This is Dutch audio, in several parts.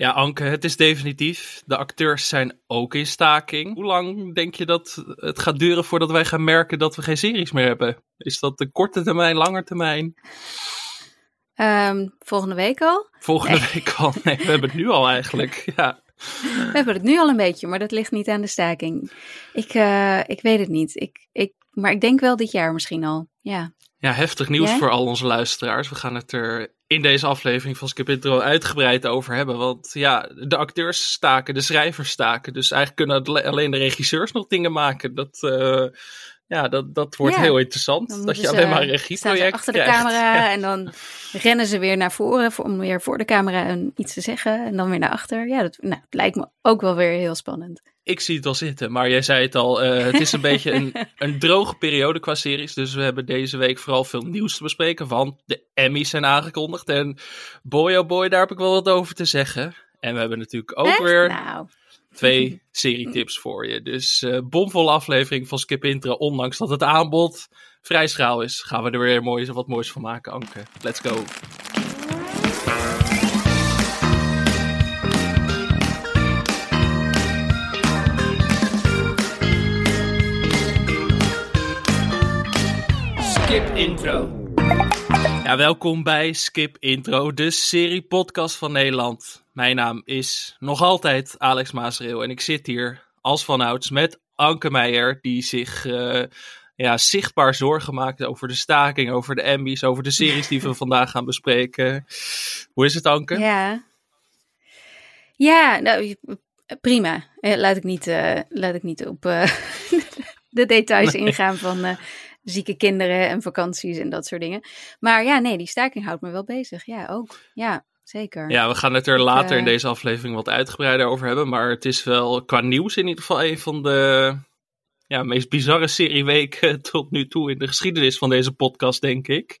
Ja, Anke, het is definitief. De acteurs zijn ook in staking. Hoe lang denk je dat het gaat duren voordat wij gaan merken dat we geen series meer hebben? Is dat de korte termijn, lange termijn? Ehm, volgende week al? Volgende week al. Nee, we hebben het nu al eigenlijk. Ja. We hebben het nu al een beetje, maar dat ligt niet aan de staking. Ik, uh, ik weet het niet. Ik, ik, maar ik denk wel dit jaar misschien al. Ja. Ja, heftig nieuws voor al onze luisteraars. We gaan het er in deze aflevering van Skip Intro uitgebreid over hebben. Want ja, de acteurs staken, de schrijvers staken. Dus eigenlijk kunnen alleen de regisseurs nog dingen maken. Dat, uh, ja, dat, dat wordt heel interessant. Dat je alleen maar een regieproject achter de camera en dan rennen ze weer naar voren om weer voor de camera een, iets te zeggen. En dan weer naar achter. Ja, dat nou, lijkt me ook wel weer heel spannend. Ik zie het al zitten, maar jij zei het al. Uh, het is een beetje een, een droge periode qua series. Dus we hebben deze week vooral veel nieuws te bespreken. Want de Emmys zijn aangekondigd. En boy oh boy, daar heb ik wel wat over te zeggen. En we hebben natuurlijk ook Echt? weer Nou, twee serietips voor je. Dus eh bomvolle aflevering van Skip Intro. Ondanks dat het aanbod vrij schraal is, gaan we er weer mooi, wat moois van maken, Anke. Let's go. Skip intro. Ja, welkom bij Skip Intro, de serie-podcast van Nederland. Mijn naam is nog altijd Alex Maasreel en ik zit hier als vanouds met Anke Meijer, die zich eh, ja, zichtbaar zorgen maakt over de staking, over de Emmys, over de series die we vandaag gaan bespreken. Hoe is het, Anke? ja. Ja, nou, prima. Laat ik niet, eh, laat ik niet op eh, de details ingaan van zieke kinderen en vakanties en dat soort dingen. Maar ja, nee, die staking houdt me wel bezig. Ja, ook. Ja, zeker. Ja, we gaan het er later in eh, deze aflevering wat uitgebreider over hebben. Maar het is wel qua nieuws in ieder geval een van de ja, meest bizarre serieweken tot nu toe in de geschiedenis van deze podcast, denk ik.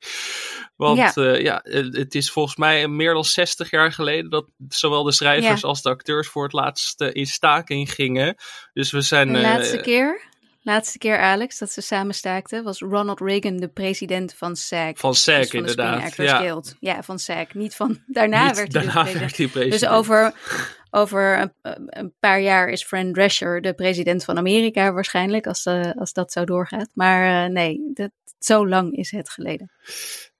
Want Ja. ja, ja het is volgens mij meer dan 60 jaar geleden dat zowel de schrijvers Ja. als de acteurs voor het laatst eh, in staking gingen. Dus we zijn. De eh, laatste keer, laatste keer Alex, dat ze samen staakten, was Ronald Reagan de president van SAG. Van SAG, Dus van inderdaad. Ja. Guild. Ja, van SAG. Niet van, daarna Niet- werd hij daarna president. werd hij president. Dus over, over een, een paar jaar is Fran Drescher de president van Amerika waarschijnlijk, als, eh, als dat zo doorgaat. Maar eh, nee, dat, zo lang is het geleden.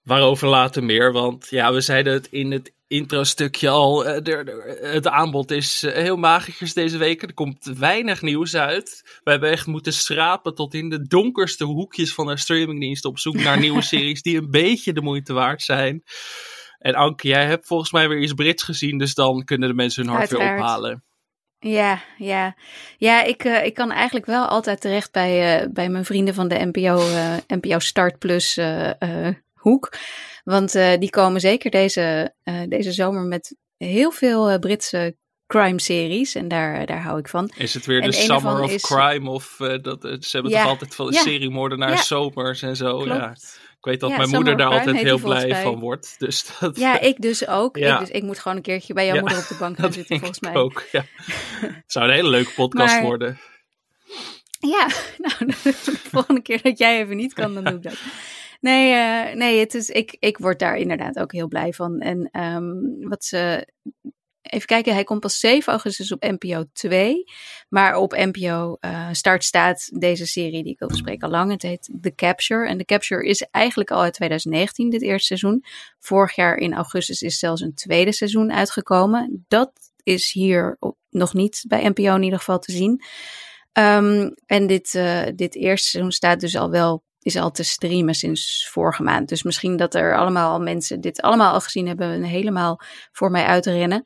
Waarover later meer, want ja, we zeiden het in het intro-stukje al. eh, het aanbod is eh, heel magers deze week. Er komt weinig nieuws uit. We hebben echt moeten schrapen tot in de donkerste hoekjes van de streamingdienst op zoek naar nieuwe series die een beetje de moeite waard zijn. En Anke, jij hebt volgens mij weer iets Brits gezien, dus dan kunnen de mensen hun hart weer ophalen. Ja, ja. Ja, ik, eh, ik kan eigenlijk wel altijd terecht bij, bij mijn vrienden van de NPO, NPO Start Plus hoek. Want eh, die komen zeker deze, eh, deze zomer met heel veel eh, Britse crime-series. En daar, daar hou ik van. Is het weer En de Summer of is- Crime? Of dat, ze hebben Ja, toch altijd van de ja. seriemoordenaars, Ja. zomers en zo. Klopt. Ja. Ik weet dat mijn Summer moeder daar altijd heel blij van wordt. Dus dat, Ja, ik dus ook. Ik, dus, ik moet gewoon een keertje bij jouw moeder op de bank gaan zitten, volgens mij. ook. Ja. Het zou een hele leuke podcast Maar- worden. Ja, nou, de volgende keer dat jij even niet kan, dan doe ik dat. Nee, eh, nee het is, ik, ik word daar inderdaad ook heel blij van. En ehm, wat ze. Even kijken, hij komt pas 7 augustus op NPO 2. Maar op NPO eh, Start staat deze serie die ik wil bespreken al lang. Het heet The Capture. En The Capture is eigenlijk al uit 2019, dit eerste seizoen. Vorig jaar in augustus is zelfs een tweede seizoen uitgekomen. Dat is hier op- nog niet bij NPO in ieder geval te zien. Ehm, en dit, eh, dit eerste seizoen staat dus al wel, is al te streamen sinds vorige maand. Dus misschien dat er allemaal al mensen dit allemaal al gezien hebben en helemaal voor mij uitrennen.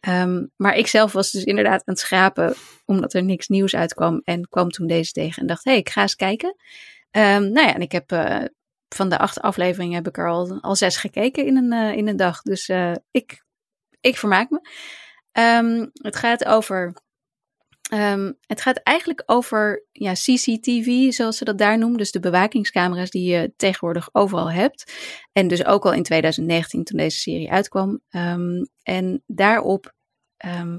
Ehm, maar ik zelf was dus inderdaad aan het schrapen omdat er niks nieuws uitkwam. En kwam toen deze tegen en dacht, hé, hey, ik ga eens kijken. Ehm, nou ja, en ik heb eh, van de acht afleveringen heb ik er al, al zes gekeken in een, eh, in een dag. Dus eh, ik, ik vermaak me. Ehm, het gaat over Ehm, het gaat eigenlijk over ja, CCTV, zoals ze dat daar noemen. Dus de bewakingscamera's die je tegenwoordig overal hebt. En dus ook al in 2019 toen deze serie uitkwam. Ehm, en daarop, ehm,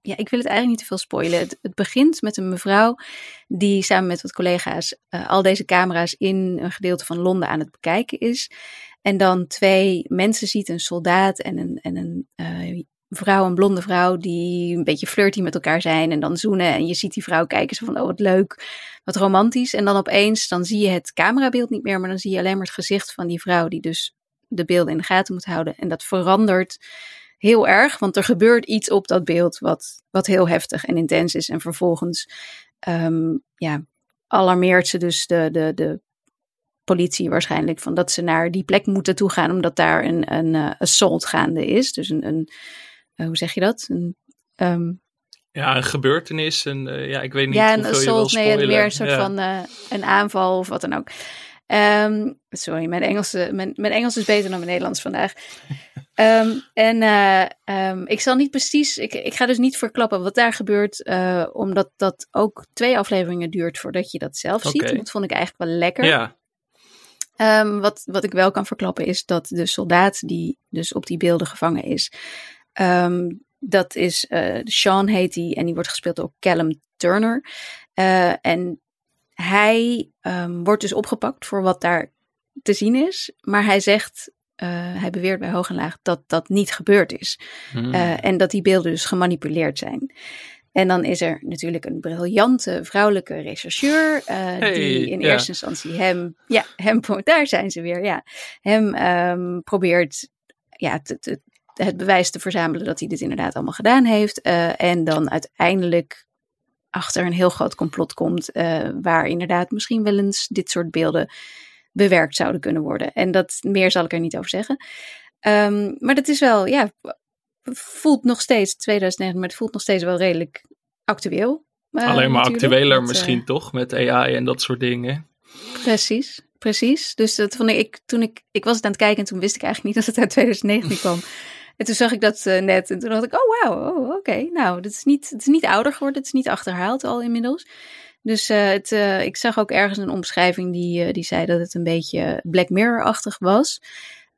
ja, ik wil het eigenlijk niet te veel spoilen. Het, begint met een mevrouw die samen met wat collega's eh, al deze camera's in een gedeelte van Londen aan het bekijken is. En dan twee mensen ziet, een soldaat en een, en een eh, vrouw, een blonde vrouw, die een beetje flirty met elkaar zijn en dan zoenen. En je ziet die vrouw kijken, zo van, oh wat leuk, wat romantisch. En dan opeens, dan zie je het camerabeeld niet meer, maar dan zie je alleen maar het gezicht van die vrouw die dus de beelden in de gaten moet houden. En dat verandert heel erg, want er gebeurt iets op dat beeld wat, wat heel heftig en intens is. En vervolgens, um, ja, alarmeert ze dus de, de, de politie waarschijnlijk van dat ze naar die plek moeten toegaan omdat daar een, een uh, assault gaande is. Dus een, een uh, hoe zeg je dat? Een, um, ja, een gebeurtenis. Een, uh, ja, ik weet niet ja, een assault, nee, meer een soort ja. van een aanval of wat dan ook. Um, sorry, mijn Engels, mijn, mijn Engels is beter dan mijn Nederlands vandaag. um, en um, ik zal niet precies, ik, ik ga dus niet verklappen wat daar gebeurt, uh, omdat dat ook twee afleveringen duurt voordat je dat zelf ziet. Dat vond ik eigenlijk wel lekker. Ja. Um, wat, wat ik wel kan verklappen is dat de soldaat die dus op die beelden gevangen is, um, dat is uh, Sean heet hij en die wordt gespeeld door Callum Turner. Uh, en hij um, wordt dus opgepakt voor wat daar te zien is, maar hij zegt, uh, hij beweert bij hoog en laag dat dat niet gebeurd is. Hmm. en dat die beelden dus gemanipuleerd zijn. En dan is er natuurlijk een briljante vrouwelijke rechercheur. Uh, hey, die in ja. eerste instantie hem, ja, hem, daar zijn ze weer, ja. Hem um, probeert ja, te, te, het bewijs te verzamelen dat hij dit inderdaad allemaal gedaan heeft. Uh, en dan uiteindelijk achter een heel groot complot komt. Uh, waar inderdaad misschien wel eens dit soort beelden bewerkt zouden kunnen worden. En dat meer zal ik er niet over zeggen. Um, maar dat is wel, ja, voelt nog steeds, 2009, maar het voelt nog steeds wel redelijk actueel. Uh, Alleen maar actueler met, misschien toch, met AI en dat soort dingen. Precies, precies. Dus dat vond ik, toen ik, ik was het aan het kijken en toen wist ik eigenlijk niet dat het uit 2019 kwam. En toen zag ik dat uh, net en toen dacht ik, oh wauw, oh, oké. Nou, het is, niet, het is niet ouder geworden, het is niet achterhaald al inmiddels. Dus uh, het, uh, ik zag ook ergens een omschrijving die, die zei dat het een beetje Black Mirror-achtig was.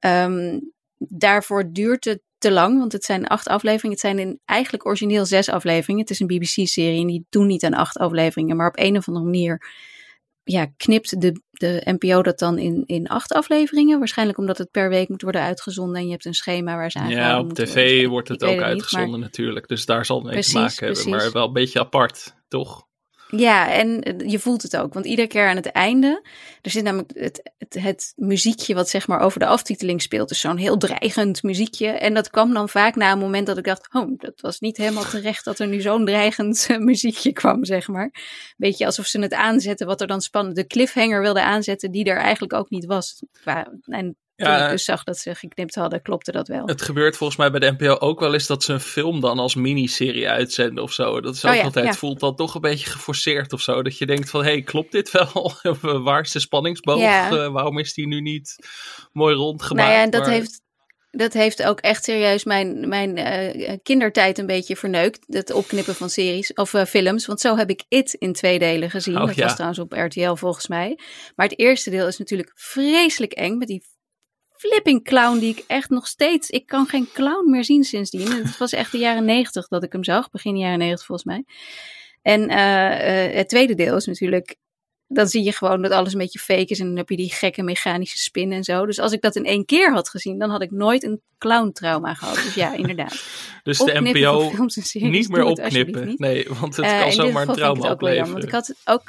Um, daarvoor duurt het te lang, want het zijn acht afleveringen. Het zijn in eigenlijk origineel zes afleveringen. Het is een BBC-serie en die doen niet aan acht afleveringen, maar op een of andere manier ja, knipt de, de NPO dat dan in, in acht afleveringen. Waarschijnlijk omdat het per week moet worden uitgezonden en je hebt een schema waar ze aan Ja, op tv worden. wordt het ook uitgezonden niet, maar... natuurlijk. Dus daar zal het mee precies, te maken precies. hebben. Maar wel een beetje apart, toch? Ja, en je voelt het ook. Want iedere keer aan het einde, er zit namelijk het, het, het muziekje wat zeg maar over de aftiteling speelt. Dus zo'n heel dreigend muziekje. En dat kwam dan vaak na een moment dat ik dacht, oh, dat was niet helemaal terecht dat er nu zo'n dreigend muziekje kwam, zeg maar. Beetje alsof ze het aanzetten wat er dan spannend, de cliffhanger wilde aanzetten die er eigenlijk ook niet was. En toen ja, ik dus zag dat ze geknipt hadden, klopte dat wel. Het gebeurt volgens mij bij de NPO ook wel eens dat ze een film dan als miniserie uitzenden of zo. Dat is ook oh ja, altijd, ja. voelt dat toch een beetje geforceerd of zo. Dat je denkt van, hé, hey, klopt dit wel? Waar is de spanningsboog? Ja. Uh, waarom is die nu niet mooi rondgemaakt? Nou ja, en dat maar... heeft... Dat heeft ook echt serieus mijn, mijn uh, kindertijd een beetje verneukt. Het opknippen van series of uh, films. Want zo heb ik It in twee delen gezien. Oh, dat was trouwens op RTL volgens mij. Maar het eerste deel is natuurlijk vreselijk eng. Met die flipping clown die ik echt nog steeds... Ik kan geen clown meer zien sindsdien. Het was echt de jaren negentig dat ik hem zag. Begin jaren negentig volgens mij. En uh, uh, het tweede deel is natuurlijk... Dan zie je gewoon dat alles een beetje fake is. En dan heb je die gekke mechanische spin en zo. Dus als ik dat in één keer had gezien... dan had ik nooit een clown trauma gehad. Dus ja, inderdaad. dus de NPO niet meer opknippen. Niet. Nee, want het uh, kan zomaar een trauma opleveren. Want ik had ook...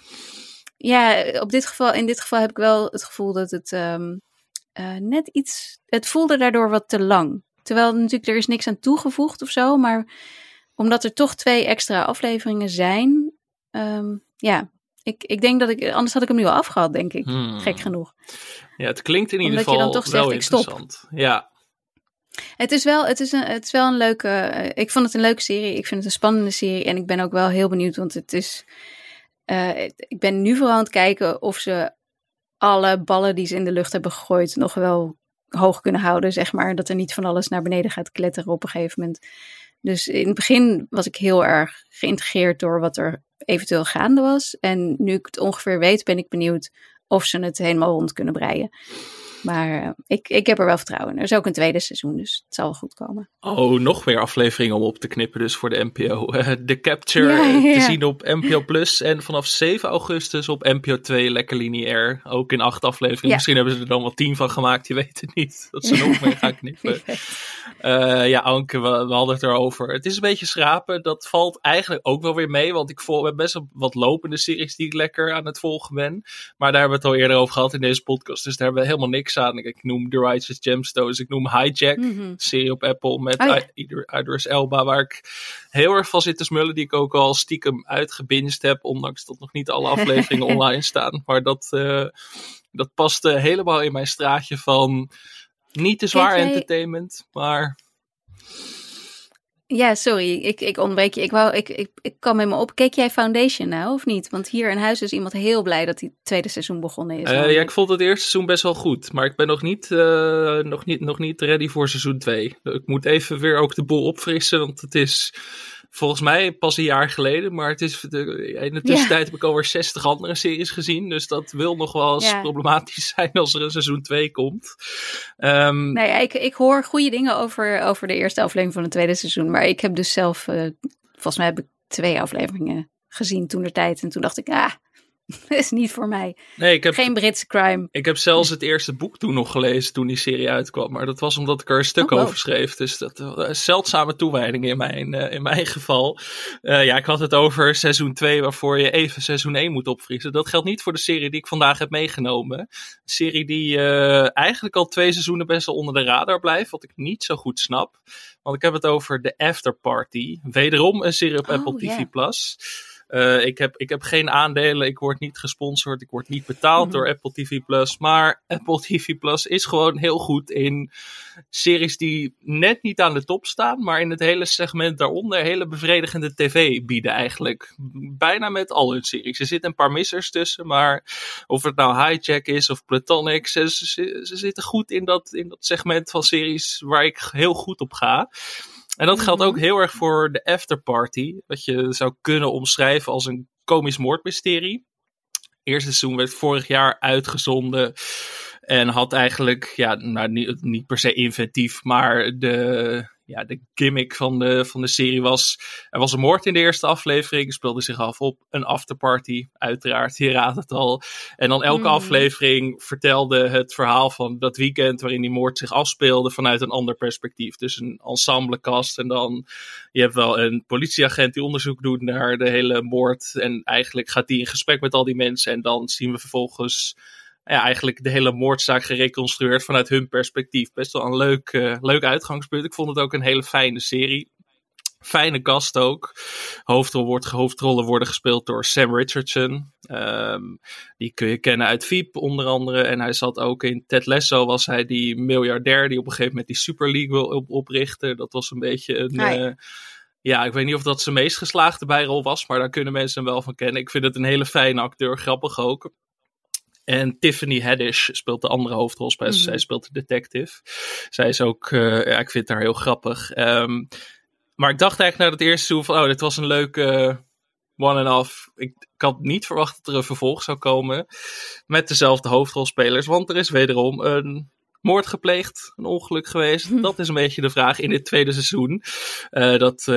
Ja, op dit geval, in dit geval heb ik wel het gevoel dat het... Um, uh, net iets. Het voelde daardoor wat te lang. Terwijl natuurlijk er is niks aan toegevoegd of zo, maar omdat er toch twee extra afleveringen zijn, um, ja, ik, ik denk dat ik, anders had ik hem nu al afgehad, denk ik. Hmm. Gek genoeg. Ja, het klinkt in ieder geval je dan toch wel zegt, interessant. Stop. Ja. Het is wel, het is een, het is wel een leuke. Uh, ik vond het een leuke serie. Ik vind het een spannende serie en ik ben ook wel heel benieuwd, want het is. Uh, ik ben nu vooral aan het kijken of ze alle ballen die ze in de lucht hebben gegooid nog wel hoog kunnen houden, zeg maar. Dat er niet van alles naar beneden gaat kletteren op een gegeven moment. Dus in het begin was ik heel erg geïntegreerd door wat er eventueel gaande was. En nu ik het ongeveer weet, ben ik benieuwd of ze het helemaal rond kunnen breien. Maar uh, ik, ik heb er wel vertrouwen in. Er is ook een tweede seizoen, dus het zal wel goed komen. Oh, nog meer afleveringen om op te knippen dus voor de NPO. De Capture ja, ja. te zien op NPO Plus en vanaf 7 augustus op NPO 2 lekker lineair. Ook in acht afleveringen. Misschien hebben ze er dan wel tien van gemaakt, je weet het niet. Dat ze nog meer gaan knippen. Uh, ja, Anke, we, we, hadden het erover. Het is een beetje schrapen. Dat valt eigenlijk ook wel weer mee, want ik volg best wel wat lopende series die ik lekker aan het volgen ben. Maar daar hebben we het al eerder over gehad in deze podcast, dus daar hebben we helemaal niks Ik noem The Righteous Gemstones, ik noem Hijack, mm -hmm. serie op Apple met oh, ja. Idris Elba, waar ik heel erg van zit te smullen, die ik ook al stiekem uitgebinged heb, ondanks dat nog niet alle afleveringen online staan. Maar dat, uh, dat paste helemaal in mijn straatje van niet te zwaar entertainment, maar ja, sorry, ik, ik ontbreek je. Ik, wou, ik, ik, ik kan met me op. Keek jij Foundation nou of niet? Want hier in huis is iemand heel blij dat die tweede seizoen begonnen is. Uh, ja, ik vond het eerste seizoen best wel goed. Maar ik ben nog niet, uh, nog niet, nog niet ready voor seizoen 2. Ik moet even weer ook de boel opfrissen, want het is volgens mij pas een jaar geleden. Maar het is, in de tussentijd heb ik alweer 60 andere series gezien. Dus dat wil nog wel eens problematisch zijn als er een seizoen 2 komt. Um, nee, ik, ik hoor goede dingen over, over de eerste aflevering van het tweede seizoen. Maar ik heb dus zelf, uh, volgens mij heb ik twee afleveringen gezien toen de tijd. En toen dacht ik, ah, is niet voor mij. Nee, ik heb, Geen Britse crime. Ik heb zelfs het eerste boek toen nog gelezen toen die serie uitkwam. Maar dat was omdat ik er een stuk oh, over schreef. Dus dat een zeldzame toewijding in mijn, uh, in mijn geval. Uh, ja, ik had het over seizoen 2 waarvoor je even seizoen 1 moet opvriezen. Dat geldt niet voor de serie die ik vandaag heb meegenomen. Een serie die eigenlijk al twee seizoenen best wel onder de radar blijft. Wat ik niet zo goed snap. Want ik heb het over The After Party. Wederom een serie op oh, Apple TV+. Yeah. Plus. Uh, ik, heb, ik heb geen aandelen, ik word niet gesponsord, ik word niet betaald door Apple TV Plus. Maar Apple TV Plus is gewoon heel goed in series die net niet aan de top staan, maar in het hele segment daaronder hele bevredigende tv bieden eigenlijk. Bijna met al hun series. Er zitten een paar missers tussen, maar of het nou Hijack is of Platonic, ze, ze, ze zitten goed in dat, in dat segment van series waar ik heel goed op ga. En dat geldt ook mhm. heel erg voor de afterparty. Wat je zou kunnen omschrijven als een komisch moordmysterie. Eerste seizoen werd vorig jaar uitgezonden. En had eigenlijk, ja, nou, niet, niet per se inventief, maar de, ja, de gimmick van de, van de serie was. Er was een moord in de eerste aflevering. Speelde zich af op een afterparty. Uiteraard, je raadt het al. En dan elke mm. aflevering vertelde het verhaal van dat weekend waarin die moord zich afspeelde vanuit een ander perspectief. Dus een ensemblecast. En dan je hebt wel een politieagent die onderzoek doet naar de hele moord. En eigenlijk gaat die in gesprek met al die mensen. En dan zien we vervolgens ja, eigenlijk de hele moordzaak gereconstrueerd vanuit hun perspectief. Best wel een leuk, uh, leuk uitgangspunt. Ik vond het ook een hele fijne serie. Fijne gast ook. Hoofdrol wordt, hoofdrollen worden gespeeld door Sam Richardson. Um, die kun je kennen uit Veep onder andere. En hij zat ook in Ted Lasso. Was hij die miljardair die op een gegeven moment die Super League wil op oprichten. Dat was een beetje een... Uh, ja, ik weet niet of dat zijn meest geslaagde bijrol was. Maar daar kunnen mensen hem wel van kennen. Ik vind het een hele fijne acteur. Grappig ook. En Tiffany Haddish speelt de andere hoofdrol. Mm -hmm. Zij speelt de detective. Zij is ook, uh, ja, ik vind haar heel grappig. Um, maar ik dacht eigenlijk naar het eerste seizoen van, oh, dit was een leuke one-and-off. Ik, ik, had niet verwacht dat er een vervolg zou komen met dezelfde hoofdrolspelers. Want er is wederom een moord gepleegd, een ongeluk geweest. Dat is een beetje de vraag in dit tweede seizoen. Uh, dat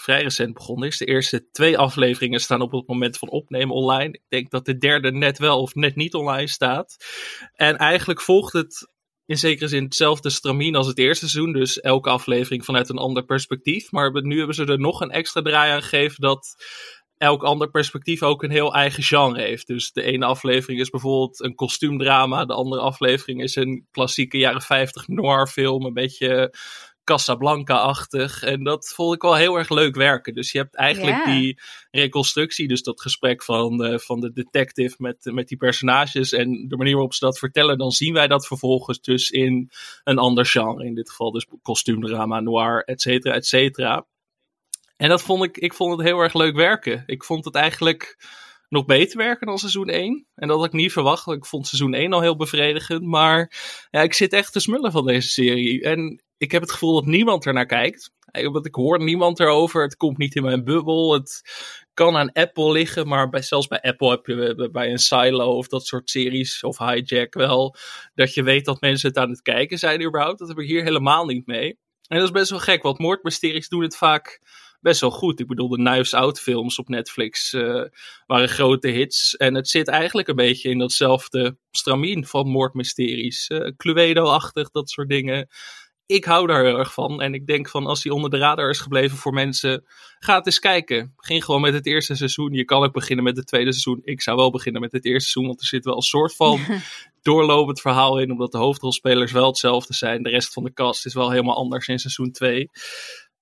vrij recent begonnen is. De eerste twee afleveringen staan op het moment van opnemen online. Ik denk dat de derde net wel of net niet online staat. En eigenlijk volgt het in zekere zin hetzelfde stramien als het eerste seizoen. Dus elke aflevering vanuit een ander perspectief. Maar nu hebben ze er nog een extra draai aan gegeven dat elk ander perspectief ook een heel eigen genre heeft. Dus de ene aflevering is bijvoorbeeld een kostuumdrama. De andere aflevering is een klassieke jaren 50 noir film. Een beetje Casablanca-achtig. En dat vond ik wel heel erg leuk werken. Dus je hebt eigenlijk yeah. die reconstructie, dus dat gesprek van, de, van de detective met, met die personages en de manier waarop ze dat vertellen, dan zien wij dat vervolgens dus in een ander genre. In dit geval dus kostuumdrama, noir, et cetera, et cetera. En dat vond ik, ik vond het heel erg leuk werken. Ik vond het eigenlijk nog beter werken dan seizoen 1. En dat had ik niet verwacht. Ik vond seizoen 1 al heel bevredigend. Maar ja, ik zit echt te smullen van deze serie. En ik heb het gevoel dat niemand er naar kijkt. Want ik hoor niemand erover. Het komt niet in mijn bubbel. Het kan aan Apple liggen. Maar bij, zelfs bij Apple heb je bij een Silo of dat soort series of Hijack wel. Dat je weet dat mensen het aan het kijken zijn überhaupt. Dat heb ik hier helemaal niet mee. En dat is best wel gek. Want moordmysteries doen het vaak best wel goed. Ik bedoel, de Knives Out films op Netflix uh, waren grote hits. En het zit eigenlijk een beetje in datzelfde stramien van moordmysteries. Uh, Cluedo-achtig, dat soort dingen ik hou daar heel erg van. En ik denk van als die onder de radar is gebleven voor mensen, ga het eens kijken. Begin gewoon met het eerste seizoen. Je kan ook beginnen met het tweede seizoen. Ik zou wel beginnen met het eerste seizoen, want er zit wel een soort van doorlopend verhaal in, omdat de hoofdrolspelers wel hetzelfde zijn. De rest van de cast is wel helemaal anders in seizoen 2.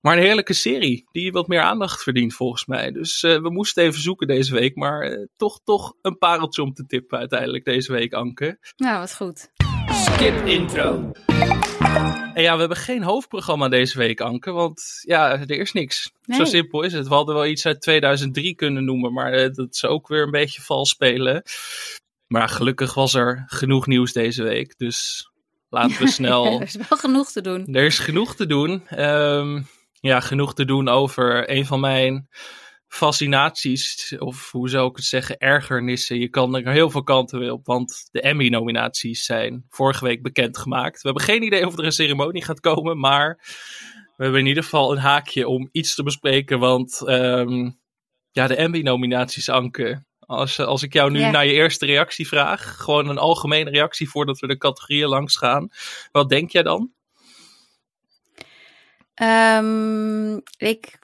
Maar een heerlijke serie die wat meer aandacht verdient volgens mij. Dus uh, we moesten even zoeken deze week. Maar uh, toch, toch een pareltje om te tippen uiteindelijk deze week, Anke. Nou, wat goed. Skip intro. En ja, we hebben geen hoofdprogramma deze week, Anke, want ja, er is niks. Nee. Zo simpel is het. We hadden wel iets uit 2003 kunnen noemen, maar uh, dat is ook weer een beetje vals spelen. Maar gelukkig was er genoeg nieuws deze week, dus laten we snel... er is wel genoeg te doen. Er is genoeg te doen. Um, ja, genoeg te doen over een van mijn fascinaties, of hoe zou ik het zeggen, ergernissen. Je kan er heel veel kanten weer op, want de Emmy-nominaties zijn vorige week bekendgemaakt. We hebben geen idee of er een ceremonie gaat komen, maar we hebben in ieder geval een haakje om iets te bespreken, want um, ja, de Emmy-nominaties, Anke. Als, als ik jou nu naar je eerste reactie vraag, gewoon een algemene reactie voordat we de categorieën langs gaan. Wat denk jij dan? Ehm, ik,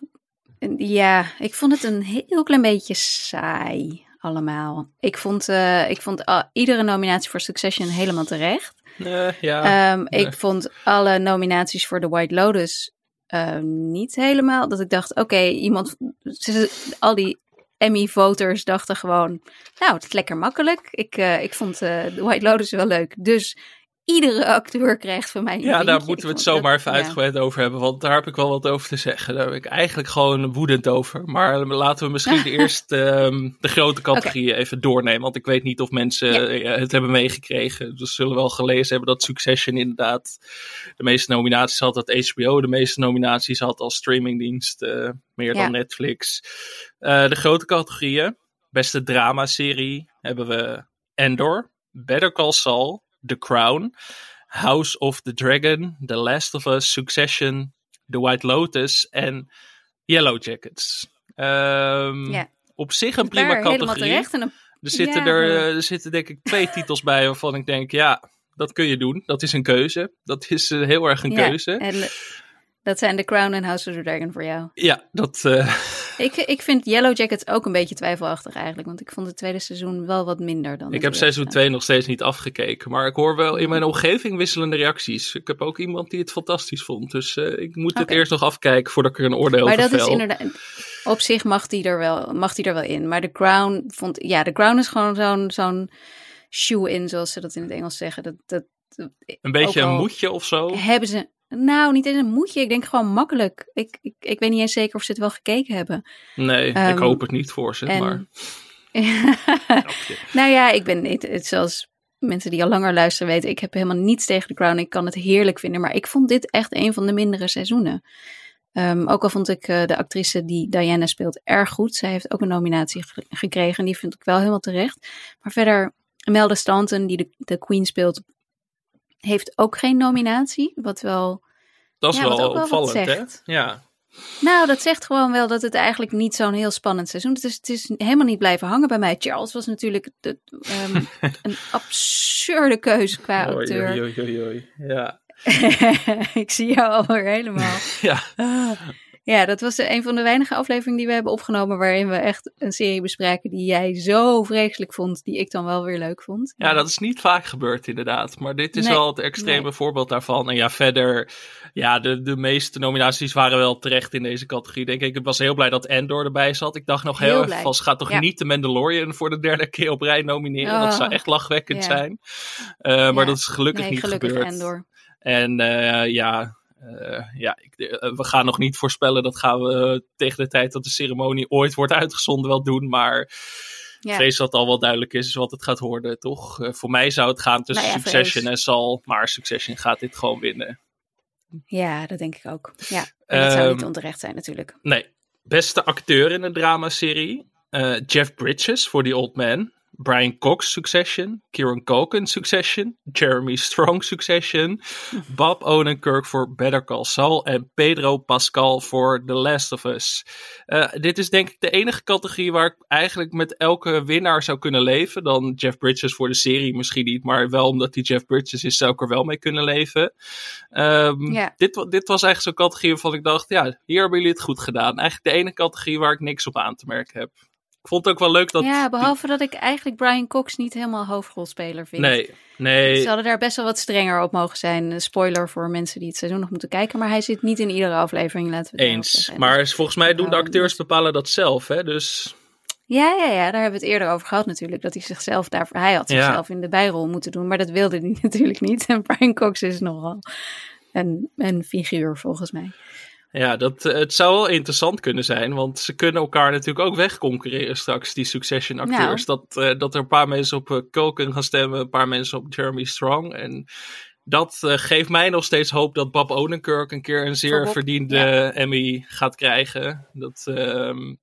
ja, ik vond het een heel klein beetje saai allemaal. Ik vond, eh, ik vond iedere nominatie voor Succession helemaal terecht. Eh, ja. Ehm, nee. Ik vond alle nominaties voor The White Lotus eh, niet helemaal. Dat ik dacht, oké, iemand, al die Emmy-voters dachten gewoon, nou, het is lekker makkelijk. Ik, eh, ik vond The White Lotus wel leuk. Dus iedere acteur krijgt van mij Ja, daar moeten we het zomaar even ja. uitgebreid over hebben, want daar heb ik wel wat over te zeggen. Daar ben ik eigenlijk gewoon woedend over. Maar laten we misschien eerst ehm, de grote categorieën even doornemen, want ik weet niet of mensen Ja. eh, het hebben meegekregen. Dus zullen wel gelezen hebben dat Succession inderdaad de meeste nominaties had, dat HBO de meeste nominaties had als streamingdienst, eh, meer Ja. dan Netflix. Eh, de grote categorieën, beste dramaserie hebben we Endor, Better Call Saul, The Crown, House of the Dragon, The Last of Us, Succession, The White Lotus en Yellow Jackets. Ehm, Ja. Op zich een prima categorie. een Er zitten, Ja, er, eh, er zitten denk ik twee titels bij waarvan ik denk, ja, dat kun je doen. Dat is een keuze. Dat is eh, heel erg een Ja, keuze. En dat zijn The Crown en House of the Dragon voor jou. Ja, dat... eh, Ik, ik vind Yellow Jackets ook een beetje twijfelachtig eigenlijk. Want ik vond het tweede seizoen wel wat minder dan ik heb seizoen 2 nog steeds niet afgekeken. Maar ik hoor wel in mijn omgeving wisselende reacties. Ik heb ook iemand die het fantastisch vond. Dus eh, ik moet het eerst nog afkijken voordat ik er een oordeel Maar over dat is inderdaad... Op zich mag die er wel, mag die er wel in. Maar The Crown vond... Ja, The Crown is gewoon zo'n zo'n shoe-in, zoals ze dat in het Engels zeggen. Dat, dat Een beetje een moedje of zo. hebben ze... Nou, niet eens een moedje. Ik denk gewoon makkelijk. Ik, ik, ik weet niet eens zeker of ze het wel gekeken hebben. Nee, ik Ehm, hoop het niet voor ze. en- Maar nou ja, ik ben niet, het, zoals mensen die al langer luisteren weten, ik heb helemaal niets tegen The Crown. Ik kan het heerlijk vinden, maar ik vond dit echt een van de mindere seizoenen. Ehm, ook al vond ik eh, de actrice die Diana speelt erg goed. Zij heeft ook een nominatie ge- gekregen en die vind ik wel helemaal terecht. Maar verder, Imelda Stanton, die de, de Queen speelt, heeft ook geen nominatie. Wat wel dat is Ja, wel opvallend, hè? Ja. Nou, dat zegt gewoon wel dat het eigenlijk niet zo'n heel spannend seizoen is. Het is. Het is helemaal niet blijven hangen bij mij. Charles was natuurlijk de, ehm, een absurde keuze qua oei, oei, oei, oei. Ja. ik zie jou alweer helemaal. ja. Ah. Ja, dat was een van de weinige afleveringen die we hebben opgenomen... waarin we echt een serie bespraken die jij zo vreselijk vond... die ik dan wel weer leuk vond. Ja, dat is niet vaak gebeurd inderdaad. Maar dit is Nee, wel het extreme nee. voorbeeld daarvan. En ja, verder, ja, de, de meeste nominaties waren wel terecht in deze categorie. Denk ik. Ik was heel blij dat Endor erbij zat. Ik dacht nog heel, Heel erg ze gaat toch Ja. niet de Mandalorian voor de derde keer op rij nomineren? Dat zou Oh. echt lachwekkend Ja. zijn. Eh, maar Ja. dat is gelukkig nee, niet gelukkig gebeurd. Endor. En eh, ja, ja ik, eh, we gaan nog niet voorspellen. Dat gaan we tegen de tijd dat de ceremonie ooit wordt uitgezonden wel doen. Maar Ja. ik vrees dat het al wel duidelijk is wat het gaat worden, toch? Eh, voor mij zou het gaan tussen Nou ja, Succession en Sal. Maar Succession gaat dit gewoon winnen. Ja, dat denk ik ook. Ja, en dat zou niet Ehm, onterecht zijn natuurlijk. Nee. Beste acteur in een dramaserie. eh Jeff Bridges voor The Old Man. Brian Cox, Succession. Kieran Culkin, Succession. Jeremy Strong, Succession. Bob Odenkirk voor Better Call Saul. En Pedro Pascal voor The Last of Us. Eh, dit is denk ik de enige categorie waar ik eigenlijk met elke winnaar zou kunnen leven. Dan Jeff Bridges voor de serie misschien niet. Maar wel omdat hij Jeff Bridges is, zou ik er wel mee kunnen leven. Ehm, dit, dit was eigenlijk zo'n categorie waarvan ik dacht, ja, hier hebben jullie het goed gedaan. Eigenlijk de ene categorie waar ik niks op aan te merken heb. Ik vond het ook wel leuk dat... ja, behalve dat ik eigenlijk Brian Cox niet helemaal hoofdrolspeler vind. Nee, nee. Ze hadden daar best wel wat strenger op mogen zijn. Spoiler voor mensen die het seizoen nog moeten kijken. Maar hij zit niet in iedere aflevering, laten we het Eens. Maar volgens mij doen de acteurs bepalen dat zelf, hè. Dus Ja, ja, ja, daar hebben we het eerder over gehad natuurlijk. Dat hij zichzelf daarvoor... Hij had Ja. zichzelf in de bijrol moeten doen. Maar dat wilde hij natuurlijk niet. En Brian Cox is nogal een, een figuur volgens mij. Ja, dat, eh, het zou wel interessant kunnen zijn. Want ze kunnen elkaar natuurlijk ook wegconcurreren straks, die Succession acteurs. Dat, eh, dat er een paar mensen op uh, Culkin gaan stemmen, een paar mensen op Jeremy Strong. En dat geeft mij nog steeds hoop dat Bob Odenkirk een keer een zeer verdiende ja. Emmy gaat krijgen. Dat... ehm,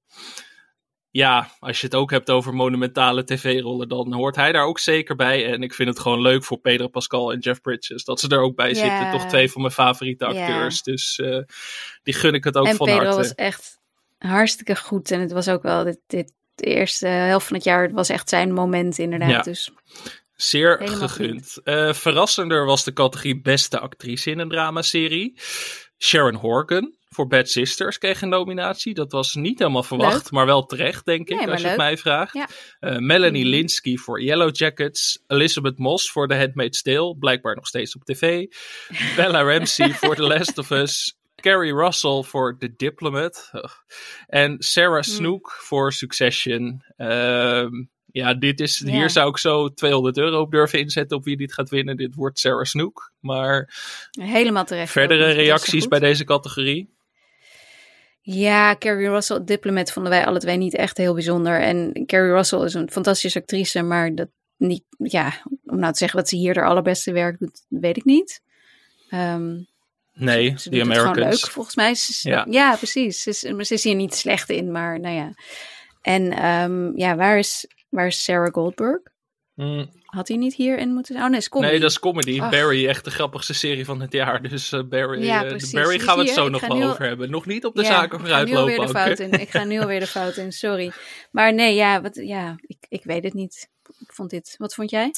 ja, als je het ook hebt over monumentale tv-rollen, dan hoort hij daar ook zeker bij. En ik vind het gewoon leuk voor Pedro Pascal en Jeff Bridges dat ze er ook bij zitten. Toch twee van mijn favoriete acteurs. Dus eh, die gun ik het ook en van Pedro harte. was echt hartstikke goed. En het was ook wel dit, dit de eerste helft van het jaar het was echt zijn moment inderdaad. Ja. Dus Zeer Helemaal gegund. Eh, verrassender was de categorie beste actrice in een dramaserie. Sharon Horgan voor Bad Sisters kreeg een nominatie. Dat was niet helemaal verwacht, Leuk. maar wel terecht, denk ik, Nee, als je het mij vraagt. Ja. Eh, Melanie Mhm. Linsky voor Yellow Jackets. Elizabeth Moss voor The Handmaid's Tale, blijkbaar nog steeds op tv. Bella Ramsey voor The Last of Us. Carrie Russell voor The Diplomat. En Sarah Hmm. Snook voor Succession. Ehm, ja, dit is, hier zou ik zo 200 euro op durven inzetten op wie dit gaat winnen. Dit wordt Sarah Snook. Maar helemaal terecht. verdere reacties bij deze categorie? Ja, Carrie Russell, Diplomat vonden wij alle twee niet echt heel bijzonder. En Carrie Russell is een fantastische actrice, maar dat niet, ja, om nou te zeggen dat ze hier haar allerbeste werk doet, weet ik niet. Ehm, Nee, ze The doet het gewoon Americans. leuk, volgens mij. Ze Ja. ja. precies. Ze ze is hier niet slecht in, maar nou ja. En ehm, ja, waar is, waar is Sarah Goldberg? Mm, Had hij niet hierin moeten zijn? Oh nee, is comedy. nee, dat is comedy. Ach. Barry, echt de grappigste serie van het jaar. Dus eh, Barry, Ja, eh. Barry gaan we het zo nog wel nu over hebben. Nog niet op de Ja, zaken ik ga vooruit nu lopen. de fout in. Ik ga nu alweer de fout in, sorry. Maar nee, ja, wat, ja ik, ik weet het niet. Ik vond dit. Wat vond jij?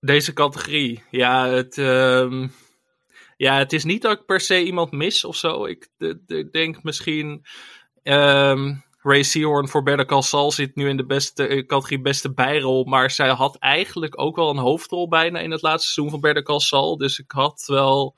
Deze categorie. Ja, het, ehm, ja, het is niet dat ik per se iemand mis of zo. Ik de- de- denk misschien. ehm, Ray Seahorn voor Better Call Saul zit nu in de beste, eh, categorie beste bijrol. Maar zij had eigenlijk ook wel een hoofdrol bijna in het laatste seizoen van Better Call Saul. Dus ik had wel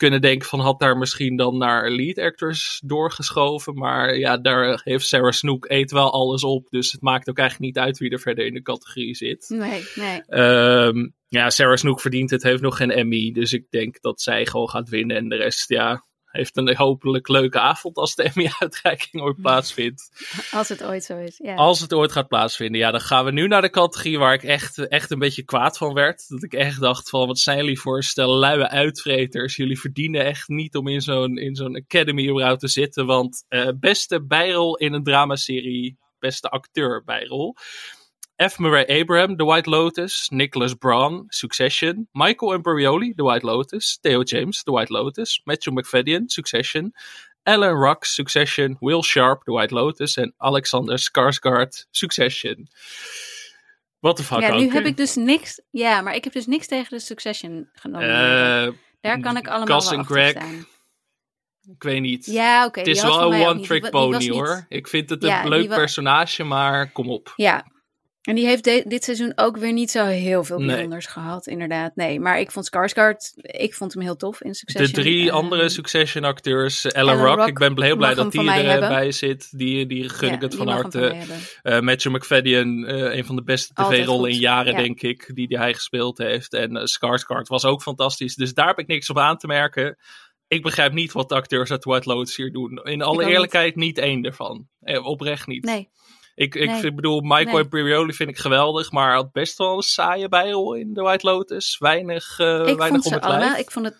kunnen denken van had daar misschien dan naar lead actors doorgeschoven. Maar ja, daar heeft Sarah Snook eet wel alles op. Dus het maakt ook eigenlijk niet uit wie er verder in de categorie zit. Nee, nee. Ehm, ja, Sarah Snook verdient het, heeft nog geen Emmy. Dus ik denk dat zij gewoon gaat winnen. En de rest, ja, heeft een hopelijk leuke avond als de Emmy-uitreiking ooit plaatsvindt. Als het ooit zo is. Ja. Als het ooit gaat plaatsvinden, ja, dan gaan we nu naar de categorie waar ik echt, echt een beetje kwaad van werd. Dat ik echt dacht van, wat zijn jullie voor stel luie uitvreters. Jullie verdienen echt niet om in zo'n, in zo'n Academy überhaupt te zitten. Want eh, beste bijrol in een dramaserie, beste acteur bijrol. F. Murray Abraham, The White Lotus. Nicholas Braun, Succession. Michael Imperioli, The White Lotus. Theo James, The White Lotus. Matthew McFadden, Succession. Alan Ruck, Succession. Will Sharp, The White Lotus. En Alexander Skarsgård, Succession. What the fuck ja, ook. nu heb ik dus niks. Ja, maar ik heb dus niks tegen de Succession genomen. Eh, Daar kan ik allemaal Gus wel Greg, staan. ik weet niet. Ja, oké. het is wel een one-trick pony hoor. Ik vind het een leuk personage, maar kom op. Ja. En die heeft de- dit seizoen ook weer niet zo heel veel Nee. bijzonders gehad, inderdaad. Nee, maar ik vond Skarsgård, ik vond hem heel tof in De Succession. drie Ehm, andere Succession acteurs, Ellen, Rock, ik ben heel blij dat die erbij zit. Die, die gun ja, ik het van harte. Eh, Matthew McFadden, eh, een van de beste tv-rollen in jaren, ja. denk ik, die, die hij gespeeld heeft. En uh, Skarsgård was ook fantastisch. Dus daar heb ik niks op aan te merken. Ik begrijp niet wat de acteurs uit White Lotus hier doen. In alle niet. eerlijkheid, niet één ervan. Eh, oprecht niet. Nee, Ik, ik Nee. bedoel, Michael Nee. Imperioli vind ik geweldig, maar had best wel een saaie bijrol in de White Lotus. Weinig, eh ik weinig vond om het lijf. Ik vond het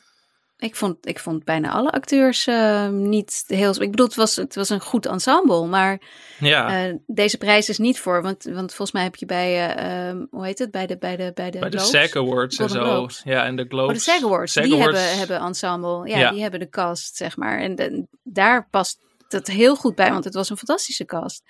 Ik vond, ik vond bijna alle acteurs uh, niet heel. Ik bedoel, het was, het was een goed ensemble. Maar ja. uh, deze prijs is niet voor. Want, want volgens mij heb je bij. Uh, hoe heet het? Bij de. Bij de, bij de, bij de SAG Awards en zo. Globes. Ja, en de Globes. Oh, de SAG Awards. die Hebben, hebben ensemble. Ja, ja, die hebben de cast, zeg maar. En de, daar past het heel goed bij. Want het was een fantastische cast.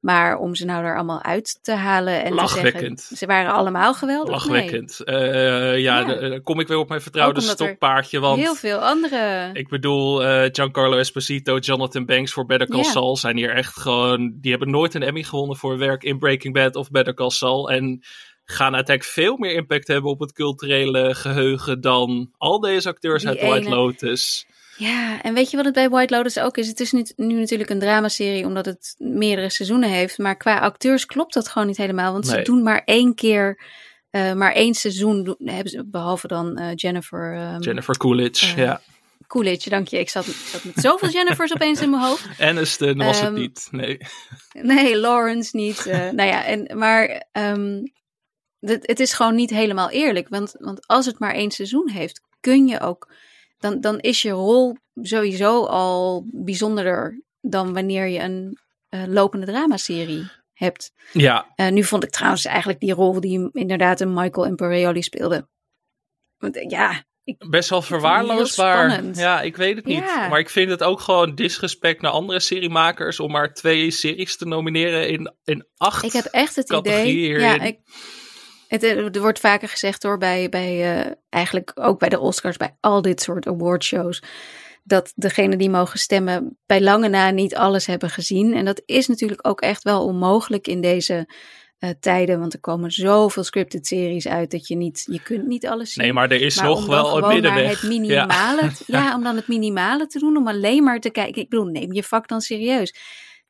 Maar om ze nou er allemaal uit te halen en te zeggen, ze waren allemaal geweldig. Lachwekkend. Nee. Uh, ja, ja. Dan kom ik weer op mijn vertrouwde stokpaardje. Want heel veel andere. Ik bedoel, uh, Giancarlo Esposito, Jonathan Banks voor Better Call Saul zijn hier echt gewoon. Die hebben nooit een Emmy gewonnen voor werk in Breaking Bad of Better Call Saul. En gaan uiteindelijk veel meer impact hebben op het culturele geheugen dan al deze acteurs uit White Lotus. Ja, en weet je wat het bij White Lotus ook is? Het is nu, nu natuurlijk een dramaserie omdat het meerdere seizoenen heeft. Maar qua acteurs klopt dat gewoon niet helemaal. Want ze doen maar één keer, uh, maar één seizoen, doen, hebben ze, behalve dan uh, Jennifer... Um, Jennifer Coolidge, uh, ja. Coolidge, dank je. Ik zat, zat met zoveel Jennifers opeens in mijn hoofd. Aniston was um, het ehm, niet, nee. Nee, Lawrence niet. nou ja, en, maar um, het, het is gewoon niet helemaal eerlijk. Want, want als het maar één seizoen heeft, kun je ook dan, dan is je rol sowieso al bijzonderder dan wanneer je een uh, lopende dramaserie hebt. Ja. Uh, nu vond ik trouwens eigenlijk die rol die inderdaad een Michael Imperioli speelde. Want uh, ja, ik, Best wel verwaarloosbaar. Ja, ik weet het niet. Ja. Maar ik vind het ook gewoon disrespect naar andere seriemakers om maar twee series te nomineren in, in acht Ik heb echt het idee. Ja, ik, het, er wordt vaker gezegd hoor, bij, bij uh, eigenlijk ook bij de Oscars, bij al dit soort awardshows, dat degenen die mogen stemmen bij lange na niet alles hebben gezien. En dat is natuurlijk ook echt wel onmogelijk in deze uh, tijden, want er komen zoveel scripted series uit dat je niet, je kunt niet alles zien. Nee, maar er is maar nog wel een middenweg. Het minimale, ja. ja, om dan het minimale te doen, om alleen maar te kijken. Ik bedoel, neem je vak dan serieus.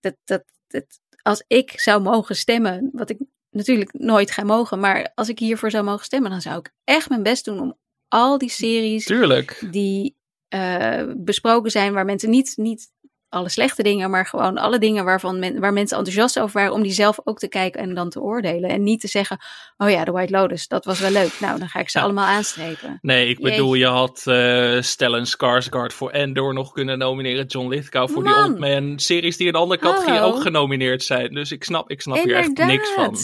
Dat, dat, dat, als ik zou mogen stemmen, wat ik natuurlijk nooit gaan mogen. Maar als ik hiervoor zou mogen stemmen, dan zou ik echt mijn best doen om al die series Tuurlijk. die uh, besproken zijn, waar mensen niet, niet alle slechte dingen, maar gewoon alle dingen waarvan men, waar mensen enthousiast over waren, om die zelf ook te kijken en dan te oordelen. En niet te zeggen, oh ja, de White Lotus, dat was wel leuk. Nou, dan ga ik ze allemaal aanstrepen. Nee, ik bedoel, je had uh, Stellan Skarsgård voor Endor nog kunnen nomineren, John Lithgow voor die Old Man. Series die in de andere categorie ook genomineerd zijn. Dus ik snap, ik snap hier echt niks van.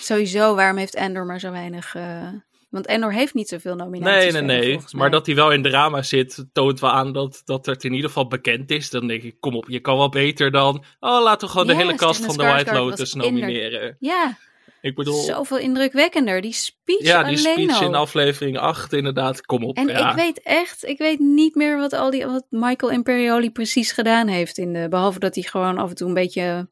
Sowieso, waarom heeft Endor maar zo weinig... Uh... Want Endor heeft niet zoveel nominaties. Nee, nee, nee. Maar dat hij wel in drama zit, toont wel aan dat, dat het in ieder geval bekend is. Dan denk ik, kom op, je kan wel beter dan. Oh, laten we gewoon de hele cast van The White Lotus nomineren. Ja. Ik bedoel. Zoveel indrukwekkender. Die speech. Ja, die speech in aflevering 8, inderdaad. Kom op. En ja. ik weet echt, ik weet niet meer wat, al die, wat Michael Imperioli precies gedaan heeft. In de, behalve dat hij gewoon af en toe een beetje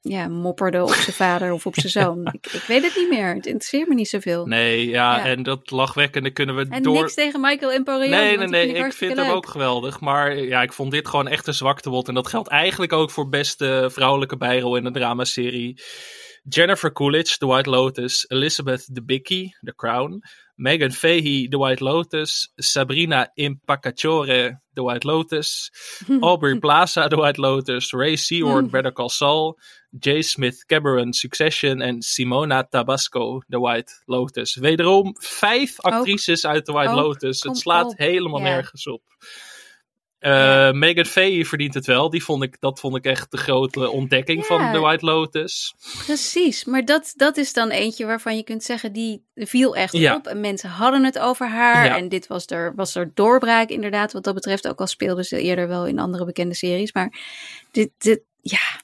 ja, mopperde op zijn vader of op zijn zoon. Ik, ik, weet het niet meer. Het interesseert me niet zoveel. Nee, ja, en dat lachwekkende kunnen we en door... niks tegen Michael Imperioli. Nee, nee, nee, ik, vind hem ook geweldig. Maar ja, ik vond dit gewoon echt een zwaktebod. En dat geldt eigenlijk ook voor beste vrouwelijke bijrol in een dramaserie. Jennifer Coolidge, The White Lotus. Elizabeth Debicki, The Crown. Megan Fahey, The White Lotus. Sabrina Impacciatore, The White Lotus. Aubrey Plaza, The White Lotus. Ray Seahorn, Better Call Saul. J. Smith Cameron, Succession en Simona Tabasco, The White Lotus. Wederom vijf actrices uit The White Lotus. Het slaat helemaal nergens op. Uh, Megan Fay verdient het wel. Die vond ik, dat vond ik echt de grote ontdekking van The White Lotus. Precies, maar dat, dat is dan eentje waarvan je kunt zeggen, die viel echt op. En mensen hadden het over haar. En dit was er, was er doorbraak inderdaad, wat dat betreft. Ook al speelde ze eerder wel in andere bekende series. Maar dit, dit ja,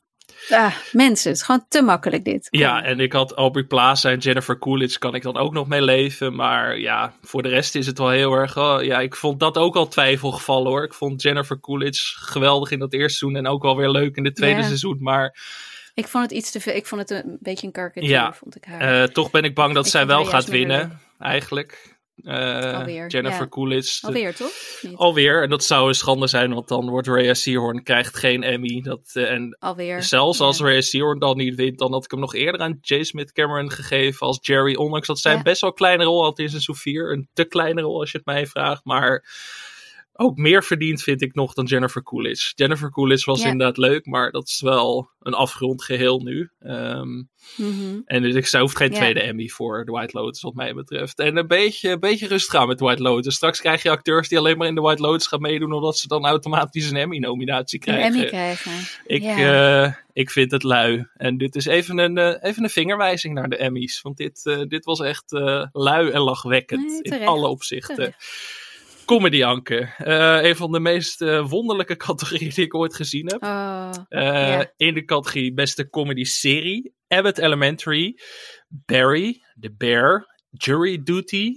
Ah, mensen, het is gewoon te makkelijk dit. Ja, en ik had Aubrey Plaza en Jennifer Coolidge, kan ik dan ook nog mee leven. Maar ja, voor de rest is het wel heel erg... Oh, ja, ik vond dat ook al twijfelgevallen hoor. Ik vond Jennifer Coolidge geweldig in dat eerste seizoen en ook wel weer leuk in het tweede seizoen. Maar... Ik vond het iets te veel. Ik vond het een beetje een. Ja, vond ik haar. Uh, toch ben ik bang dat zij wel gaat winnen, eigenlijk. Alweer, Jennifer ja. Coolidge. Alweer, toch? Alweer. En dat zou een schande zijn, want dan wordt Rhea Seahorn krijgt geen Emmy. Dat, uh, en Alweer. Zelfs als Rhea Seahorn dan niet wint, dan had ik hem nog eerder aan J. Smith Cameron gegeven als Jerry. Ondanks dat zij ja. best wel kleine rol had in zijn 4. Een te kleine rol als je het mij vraagt. Maar ook meer verdient, vind ik nog, dan Jennifer Coolidge. Jennifer Coolidge was Ja. inderdaad leuk, maar dat is wel een afgerond geheel nu. Ehm, Mhm. en dus ik zou geen Ja. tweede Emmy voor The White Lotus, wat mij betreft. En een beetje, een beetje rustig aan met The White Lotus. Straks krijg je acteurs die alleen maar in The White Lotus gaan meedoen, omdat ze dan automatisch een Emmy-nominatie Een krijgen. Emmy krijgen. Ik, Ja. eh, ik vind het lui. En dit is even een, eh, even een vingerwijzing naar de Emmys. Want dit, eh, dit was echt lui en lachwekkend Nee, in alle opzichten. Terecht. Comedy Anke. Eh, een van de meest eh, wonderlijke categorieën die ik ooit gezien heb. Oh, Eh. In de categorie beste comedy serie. Abbott Elementary. Barry. The Bear. Jury Duty.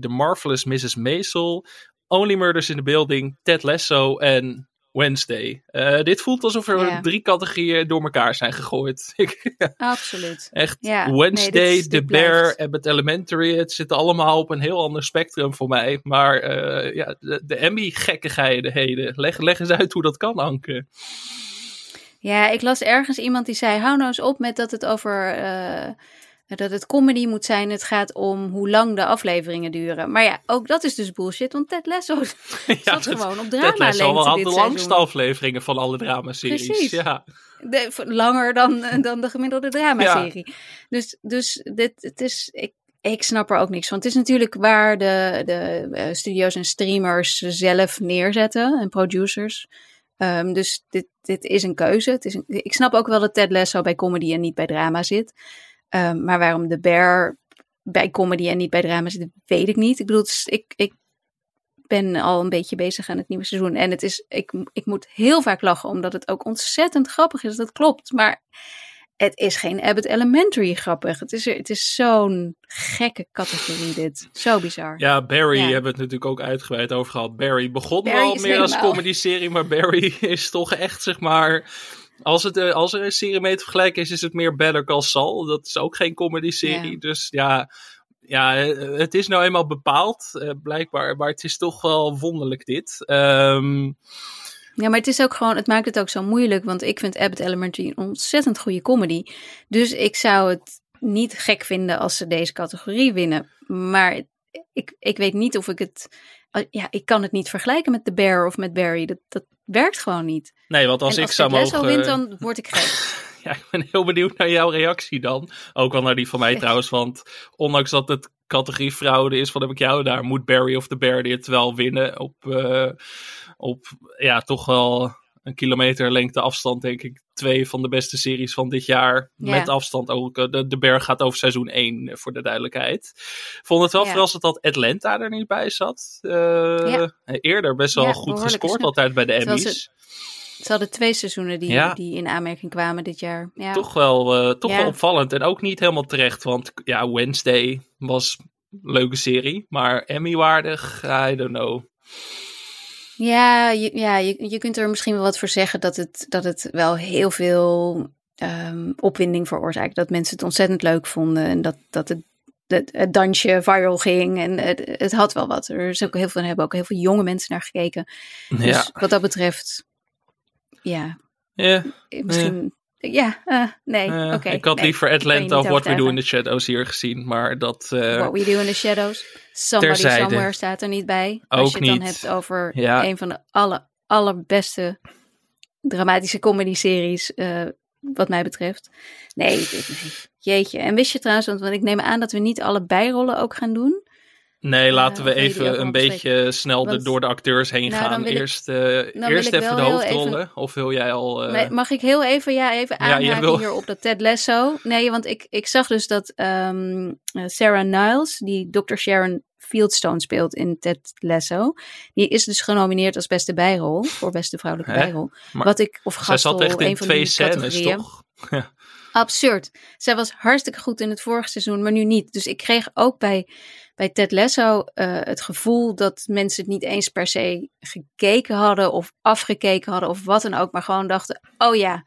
The Marvelous Mrs. Maisel. Only Murders in the Building. Ted Lasso. En Wednesday. Eh, dit voelt alsof er Ja. drie categorieën door elkaar zijn gegooid. Absoluut. Echt, Ja, Wednesday, nee, is- The Bear, blijft. Abbott Elementary. Het zit allemaal op een heel ander spectrum voor mij. Maar eh, ja, de, de Emmy-gekkigheden. Leg, leg eens uit hoe dat kan, Anke. Ja, ik las ergens iemand die zei: hou nou eens op met dat het over. eh, dat het comedy moet zijn. Het gaat om hoe lang de afleveringen duren. Maar ja, ook dat is dus bullshit. Want Ted Lasso zat dat- gewoon op Ted Lasso drama lengte de langste seizoen. afleveringen van alle dramaseries. Precies. Ja. De- langer dan, dan de gemiddelde dramaserie. Dus, dus dit, het is, ik, ik snap er ook niks van. Het is natuurlijk waar de, de eh, studio's en streamers zelf neerzetten en producers. Ehm, dus dit, dit is een keuze. Het is een, ik snap ook wel dat Ted Lasso bij comedy en niet bij drama zit. Ehm, maar waarom de Bear bij comedy en niet bij drama zit, weet ik niet. Ik bedoel, is- ik, ik ben al een beetje bezig aan het nieuwe seizoen. En het is, ik, ik moet heel vaak lachen, omdat het ook ontzettend grappig is. Dat klopt. Maar het is geen Abbott Elementary grappig. Het is, het is zo'n gekke categorie dit. Zo bizar. ja, Barry Ja. hebben we het natuurlijk ook uitgebreid over gehad. Barry begon Barry wel meer als helemaal- comedy-serie, maar Barry is toch echt, zeg maar... Als, het, eh, als er een serie mee te vergelijken is, is het meer Better Call Saul. Dat is ook geen comedy-serie. Ja. Dus ja, ja, eh, het is nou eenmaal bepaald, eh, blijkbaar. Maar het is toch wel wonderlijk dit. Ehm, Ja, maar het is ook gewoon, het maakt het ook zo moeilijk. Want ik vind Abbott Elementary een ontzettend goede comedy. Dus ik zou het niet gek vinden als ze deze categorie winnen. Maar ik, ik weet niet of ik het. Ja, ik kan het niet vergelijken met The Bear of met Barry. Dat, dat werkt gewoon niet. nee, want als en ik als zou mogen... wint, dan word ik gek. Ja, ik ben heel benieuwd naar jouw reactie dan. Ook wel naar die van mij Echt? trouwens. Want ondanks dat het categorie fraude is, wat heb ik jou daar? Moet Barry of the Bear dit wel winnen? Op, eh, op ja, toch wel een kilometer lengte afstand, denk ik. Twee van de beste series van dit jaar. Ja. Met afstand ook. Eh, De, de Bear gaat over seizoen 1, voor de duidelijkheid. Vond het wel Ja. verrassend dat Atlanta er niet bij zat. Eh, Ja. Eerder best wel goed gescoord altijd bij de Emmys. Ze hadden twee seizoenen die, Ja. die in aanmerking kwamen dit jaar. Ja. toch wel, eh, toch Ja. wel opvallend. En ook niet helemaal terecht, want ja, Wednesday was een leuke serie. Maar Emmy-waardig, I don't know. Ja, je, ja je, je kunt er misschien wel wat voor zeggen dat het, dat het wel heel veel ehm, opwinding veroorzaakt. Dat mensen het ontzettend leuk vonden en dat, dat het, het, het dansje viral ging. En het, het had wel wat. Er is ook heel veel, hebben ook heel veel jonge mensen naar gekeken. Dus Ja, wat dat betreft, ja, ja. misschien. Ja, eh, nee, eh, ik had nee, liever Atlanta of What We Do in the Shadows hier gezien. Maar dat, eh, What We Do in the Shadows. Somebody Terzijde. Somewhere staat er niet bij. Ook Als je het dan hebt over Ja. een van de alle, allerbeste dramatische comedy-series, wat mij betreft. Nee, dit- nee, jeetje. En wist je trouwens, want, want ik neem aan dat we niet alle bijrollen ook gaan doen. Nee, laten we even een beetje snel de- door de acteurs heen Nou, gaan. ik- eerst eh, eerst even de hoofdrollen. Of wil jij al... eh, Mag ik heel even, ja, even Ja, aanhaken wil- hier op dat Ted Lasso? Nee, want ik, ik zag dus dat ehm, eh, Sarah Niles, die Dr. Sharon Fieldstone speelt in Ted Lasso, die is dus genomineerd als beste bijrol, voor beste vrouwelijke bijrol. Maar Wat ik, of zij gastrol, zat echt een in van twee scènes, toch? Absurd. Zij was hartstikke goed in het vorige seizoen, maar nu niet. Dus ik kreeg ook bij, bij Ted Lasso eh, het gevoel dat mensen het niet eens per se gekeken hadden of afgekeken hadden of wat dan ook, maar gewoon dachten: oh ja,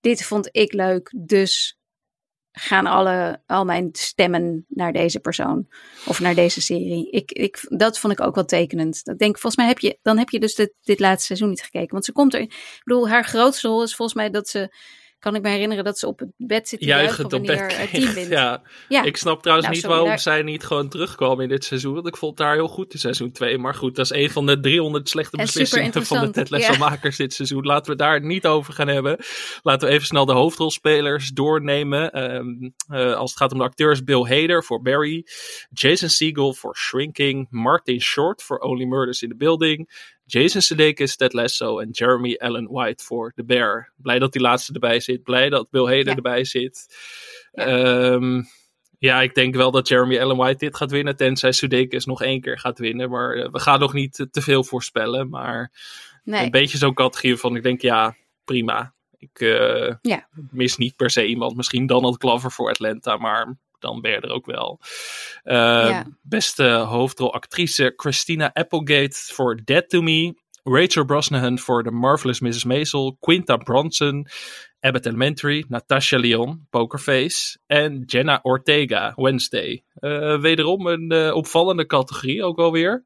dit vond ik leuk, dus gaan alle, al mijn stemmen naar deze persoon of naar deze serie. Ik, ik, dat vond ik ook wel tekenend. Ik denk, volgens mij heb je, dan heb je dus dit, dit laatste seizoen niet gekeken. Want ze komt er, ik bedoel, haar grootste rol is volgens mij dat ze kan ik me herinneren dat ze op het bed zitten juichen wanneer bed, team. Ja. Ja. Ik snap trouwens Nou, niet waarom daar- zij niet gewoon terugkwam in dit seizoen. Want ik vond daar heel goed in seizoen 2. Maar goed, dat is een van de 300 slechte En beslissingen van de Ted Lasso ja. dit seizoen. Laten we daar niet over gaan hebben. Laten we even snel de hoofdrolspelers doornemen. Ehm, eh, als het gaat om de acteurs, Bill Hader voor Barry. Jason Segel voor Shrinking. Martin Short voor Only Murders in the Building. Jason Sudeikis, Ted Lasso en Jeremy Allen White voor The Bear. Blij dat die laatste erbij zit. Blij dat Bill Hader Ja. erbij zit. Ja. Ehm, ja, ik denk wel dat Jeremy Allen White dit gaat winnen. Tenzij Sudeikis nog één keer gaat winnen. Maar eh, we gaan nog niet te, te veel voorspellen. Maar Nee. een beetje zo'n categorie van ik denk ja, prima. Ik eh, Ja. mis niet per se iemand. Misschien Donald Glover voor Atlanta, maar dan ben je er ook wel. Ja. Beste hoofdrolactrice Christina Applegate voor Dead to Me. Rachel Brosnahan voor The Marvelous Mrs. Maisel. Quinta Bronson. Abbott Elementary. Natasha Lyon, Pokerface. En Jenna Ortega, Wednesday. Eh, wederom een eh, opvallende categorie ook alweer.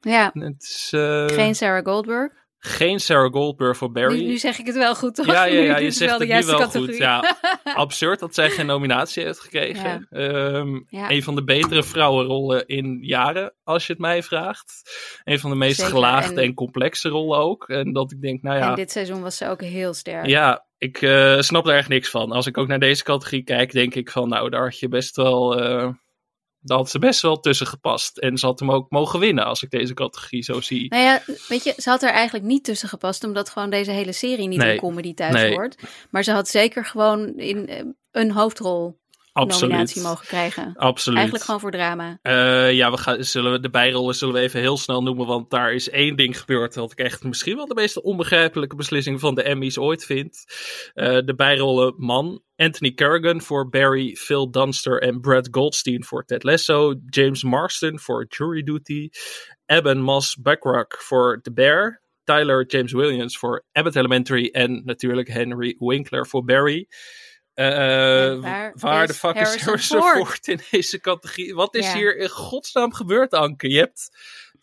Ja, Het is, geen Sarah Goldberg. Geen Sarah Goldberg voor Barry. Nu, nu zeg ik het wel goed, toch? Ja, ja, ja, je zegt wel de het nu wel categorie. goed. Ja, absurd dat zij geen nominatie heeft gekregen. Ehm, Ja. Een van de betere vrouwenrollen in jaren, als je het mij vraagt. Een van de meest Zeker, gelaagde en... en- complexe rollen ook. En dat ik denk, nou En ja, dit seizoen was ze ook heel sterk. ja ik eh, snap daar echt niks van. Als ik ook naar deze categorie kijk, denk ik van, nou, daar had je best wel... eh, daar had ze best wel tussen gepast. En ze had hem ook mogen winnen, als ik deze categorie zo zie. Nou ja, weet je, ze had er eigenlijk niet tussen gepast, omdat gewoon deze hele serie niet Nee. in comedy thuis Nee. hoort. Maar ze had zeker gewoon in eh, een hoofdrol Absoluut. nominatie mogen krijgen. Absoluut. Eigenlijk gewoon voor drama. Eh, ja, we gaan, zullen we de bijrollen zullen we even heel snel noemen, want daar is één ding gebeurd wat ik echt misschien wel de meest onbegrijpelijke beslissing van de Emmys ooit vind. Eh, de bijrollen man, Anthony Carrigan voor Barry, Phil Dunster en Brad Goldstein voor Ted Lasso, James Marston voor Jury Duty, Eben Moss Backrack voor The Bear, Tyler James Williams voor Abbott Elementary en natuurlijk Henry Winkler voor Barry. Eh, En waar de fuck is Harrison Ford? Ford in deze categorie? Wat is Ja. hier in godsnaam gebeurd, Anke? Je hebt,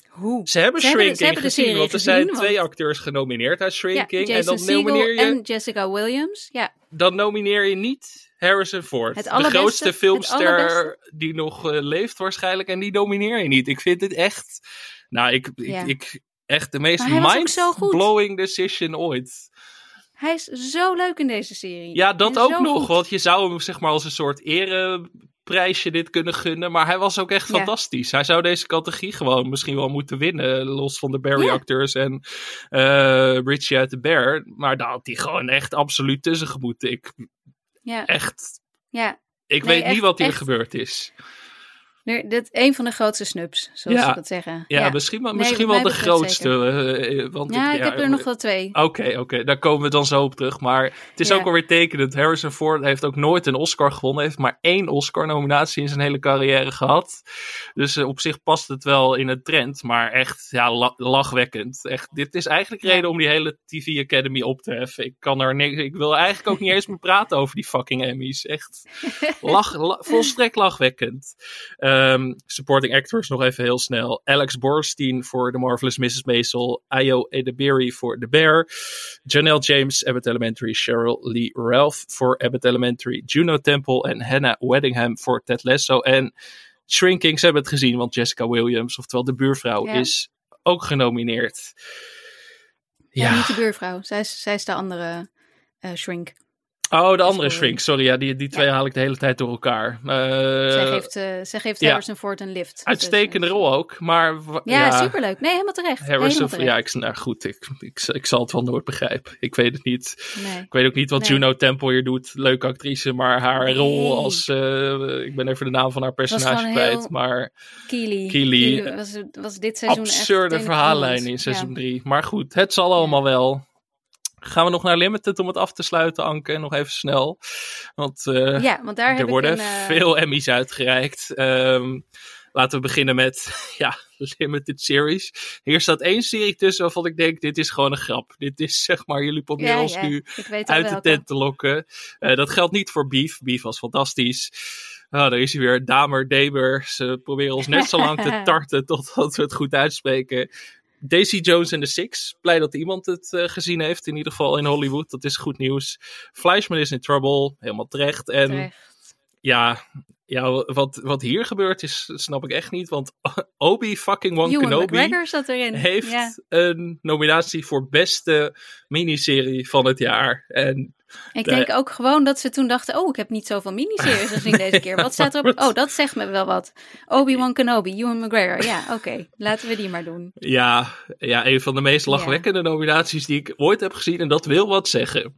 Hoe? ze hebben Ze hebben Shrinking ze hebben gezien, serie want er zijn want- twee acteurs genomineerd uit Ja, Shrinking. en dan nomineer, je, en Jessica Williams. Ja, dan nomineer je niet Harrison Ford. Het de grootste filmster die nog eh, leeft waarschijnlijk. En die nomineer je niet. Ik vind dit echt... Nou, ik, ik, ik echt de meest mind-blowing decision ooit. Hij is zo leuk in deze serie. Ja, dat ook nog. goed. Want je zou hem zeg maar als een soort ereprijsje dit kunnen gunnen. Maar hij was ook echt Ja. fantastisch. Hij zou deze categorie gewoon misschien wel moeten winnen. Los van de Barry Ja. acteurs en eh, Richie uit de Bear. Maar daar had hij gewoon echt absoluut tussen gemoeten. Ik Ja, echt... ja. Ik Nee, weet niet wat hier echt. gebeurd is. Nu, dit een van de grootste snubs, zoals Ja. ze dat zeggen. Ja, misschien, wel, Nee, misschien wel de grootste. eh, eh, want Ja, ik, ik heb er nog wel twee. Oké, oké, daar komen we dan zo op terug. Maar het is ook alweer tekenend. Harrison Ford heeft ook nooit een Oscar gewonnen. Heeft maar één Oscar-nominatie in zijn hele carrière gehad. Dus eh, op zich past het wel in het trend. Maar echt, ja, la- lachwekkend. Echt, dit is eigenlijk reden om die hele TV Academy op te heffen. Ik kan er niks. Ik wil eigenlijk ook niet eens meer praten over die fucking Emmys. Echt, lach, la- volstrekt lachwekkend. Ehm, supporting actors nog even heel snel. Alex Borstein voor The Marvelous Mrs. Maisel. Ayo Edebiri voor The Bear. Janelle James, Abbott Elementary. Cheryl Lee Ralph voor Abbott Elementary. Juno Temple en Hannah Weddingham voor Ted Lasso. En Shrinking, ze hebben het gezien, want Jessica Williams, oftewel de buurvrouw, Ja. is ook genomineerd. Ja, Ja, niet de buurvrouw. Zij is, zij is de andere eh, shrink. Oh, de andere Shrink, sorry, ja, die, die twee haal ik de hele tijd door elkaar. Eh, zij geeft, zij geeft ja. Harrison Ford een lift. Uitstekende Dus, rol ook, maar... Ja, superleuk. Nee, helemaal terecht. Harrison, helemaal ja, ik, nou goed, ik, ik, ik zal het wel nooit begrijpen. Ik weet het niet. Nee. Ik weet ook niet wat Nee. Juno Temple hier doet. Leuke actrice, maar haar Nee. rol als... eh, ik ben even de naam van haar personage kwijt, maar Keely. Keely. was, was dit seizoen echt absurde verhaallijn in seizoen Ja. 3. Maar goed, het zal allemaal wel. Gaan we nog naar Limited om het af te sluiten, Anke? Nog even snel. Want eh, Ja, want daar er worden een... eh, veel Emmys uitgereikt. Ehm, laten we beginnen met ja, Limited Series. Hier staat één serie tussen waarvan ik denk, dit is gewoon een grap. Dit is zeg maar, jullie proberen ja, ons ja, nu uit de tent te lokken. Eh, dat geldt niet voor Beef. Beef was fantastisch. Ah, daar is hij weer. Damer, Deber. Ze proberen ons net zo lang te tarten totdat we het goed uitspreken. Daisy Jones en The Six. Blij dat iemand het gezien heeft, in ieder geval in Hollywood. Dat is goed nieuws. Fleischman is in trouble, helemaal terecht. En. Ja, ja, wat, wat hier gebeurt is, snap ik echt niet. Want Obi fucking Wan Kenobi zat erin. heeft een nominatie voor beste miniserie van het jaar. En ik denk ook gewoon dat ze toen dachten: Oh, ik heb niet zoveel miniseries gezien deze keer. Wat staat erop? Oh, dat zegt me wel wat. Obi-Wan Kenobi, Ewan McGregor. Ja, oké. Laten we die maar doen. Ja, ja, een van de meest lachwekkende nominaties die ik ooit heb gezien. En dat wil wat zeggen.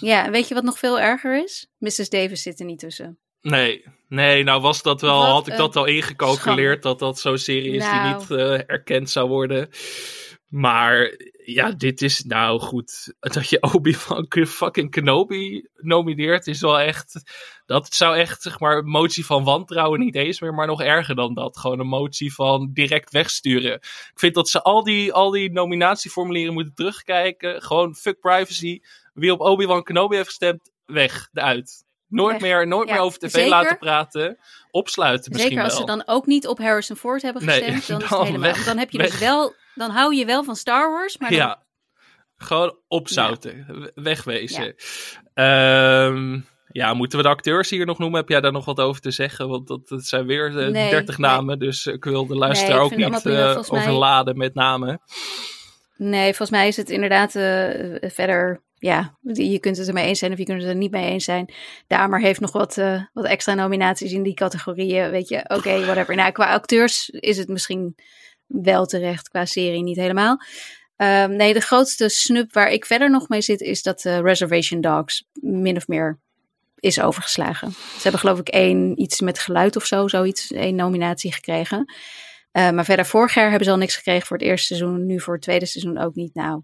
Ja, weet je wat nog veel erger is? Mrs. Davis zit er niet tussen. Nee, nee, nou was dat wel, had ik dat al ingecalculeerd dat dat zo'n serie is die nou. niet uh, erkend zou worden. Maar ja, dit is nou goed. Dat je Obi-Wan fucking Kenobi nomineert is wel echt. Dat zou echt, zeg maar, een motie van wantrouwen niet eens meer, maar nog erger dan dat. Gewoon een motie van direct wegsturen. Ik vind dat ze al die, al die nominatieformulieren moeten terugkijken. Gewoon fuck privacy. Wie op Obi-Wan Kenobi heeft gestemd, weg, eruit. Nooit, meer, nooit meer over tv laten praten. Opsluiten misschien Zeker als ze dan ook niet op Harrison Ford hebben gestemd. dan, is helemaal, dan heb je dus wel... Dan hou je wel van Star Wars, maar Ja, gewoon opzouten. Ja. Wegwezen. Ja. Um, ja, moeten we de acteurs hier nog noemen? Heb jij daar nog wat over te zeggen? Want dat, dat zijn weer uh, nee, 30 namen, dus ik wil de luisteraar ook niet uh, overladen met namen. Nee, volgens mij is het inderdaad uh, verder ja, je kunt het ermee eens zijn of je kunt het er niet mee eens zijn. Damer heeft nog wat, uh, wat extra nominaties in die categorieën. Weet je, oké, okay, whatever. Nou, qua acteurs is het misschien wel terecht, qua serie niet helemaal. Um, nee, de grootste snup waar ik verder nog mee zit, is dat uh, Reservation Dogs min of meer is overgeslagen. Ze hebben geloof ik één, iets met geluid of zo, zoiets, één nominatie gekregen. Uh, maar verder, vorig jaar hebben ze al niks gekregen voor het eerste seizoen. Nu voor het tweede seizoen ook niet. Nou,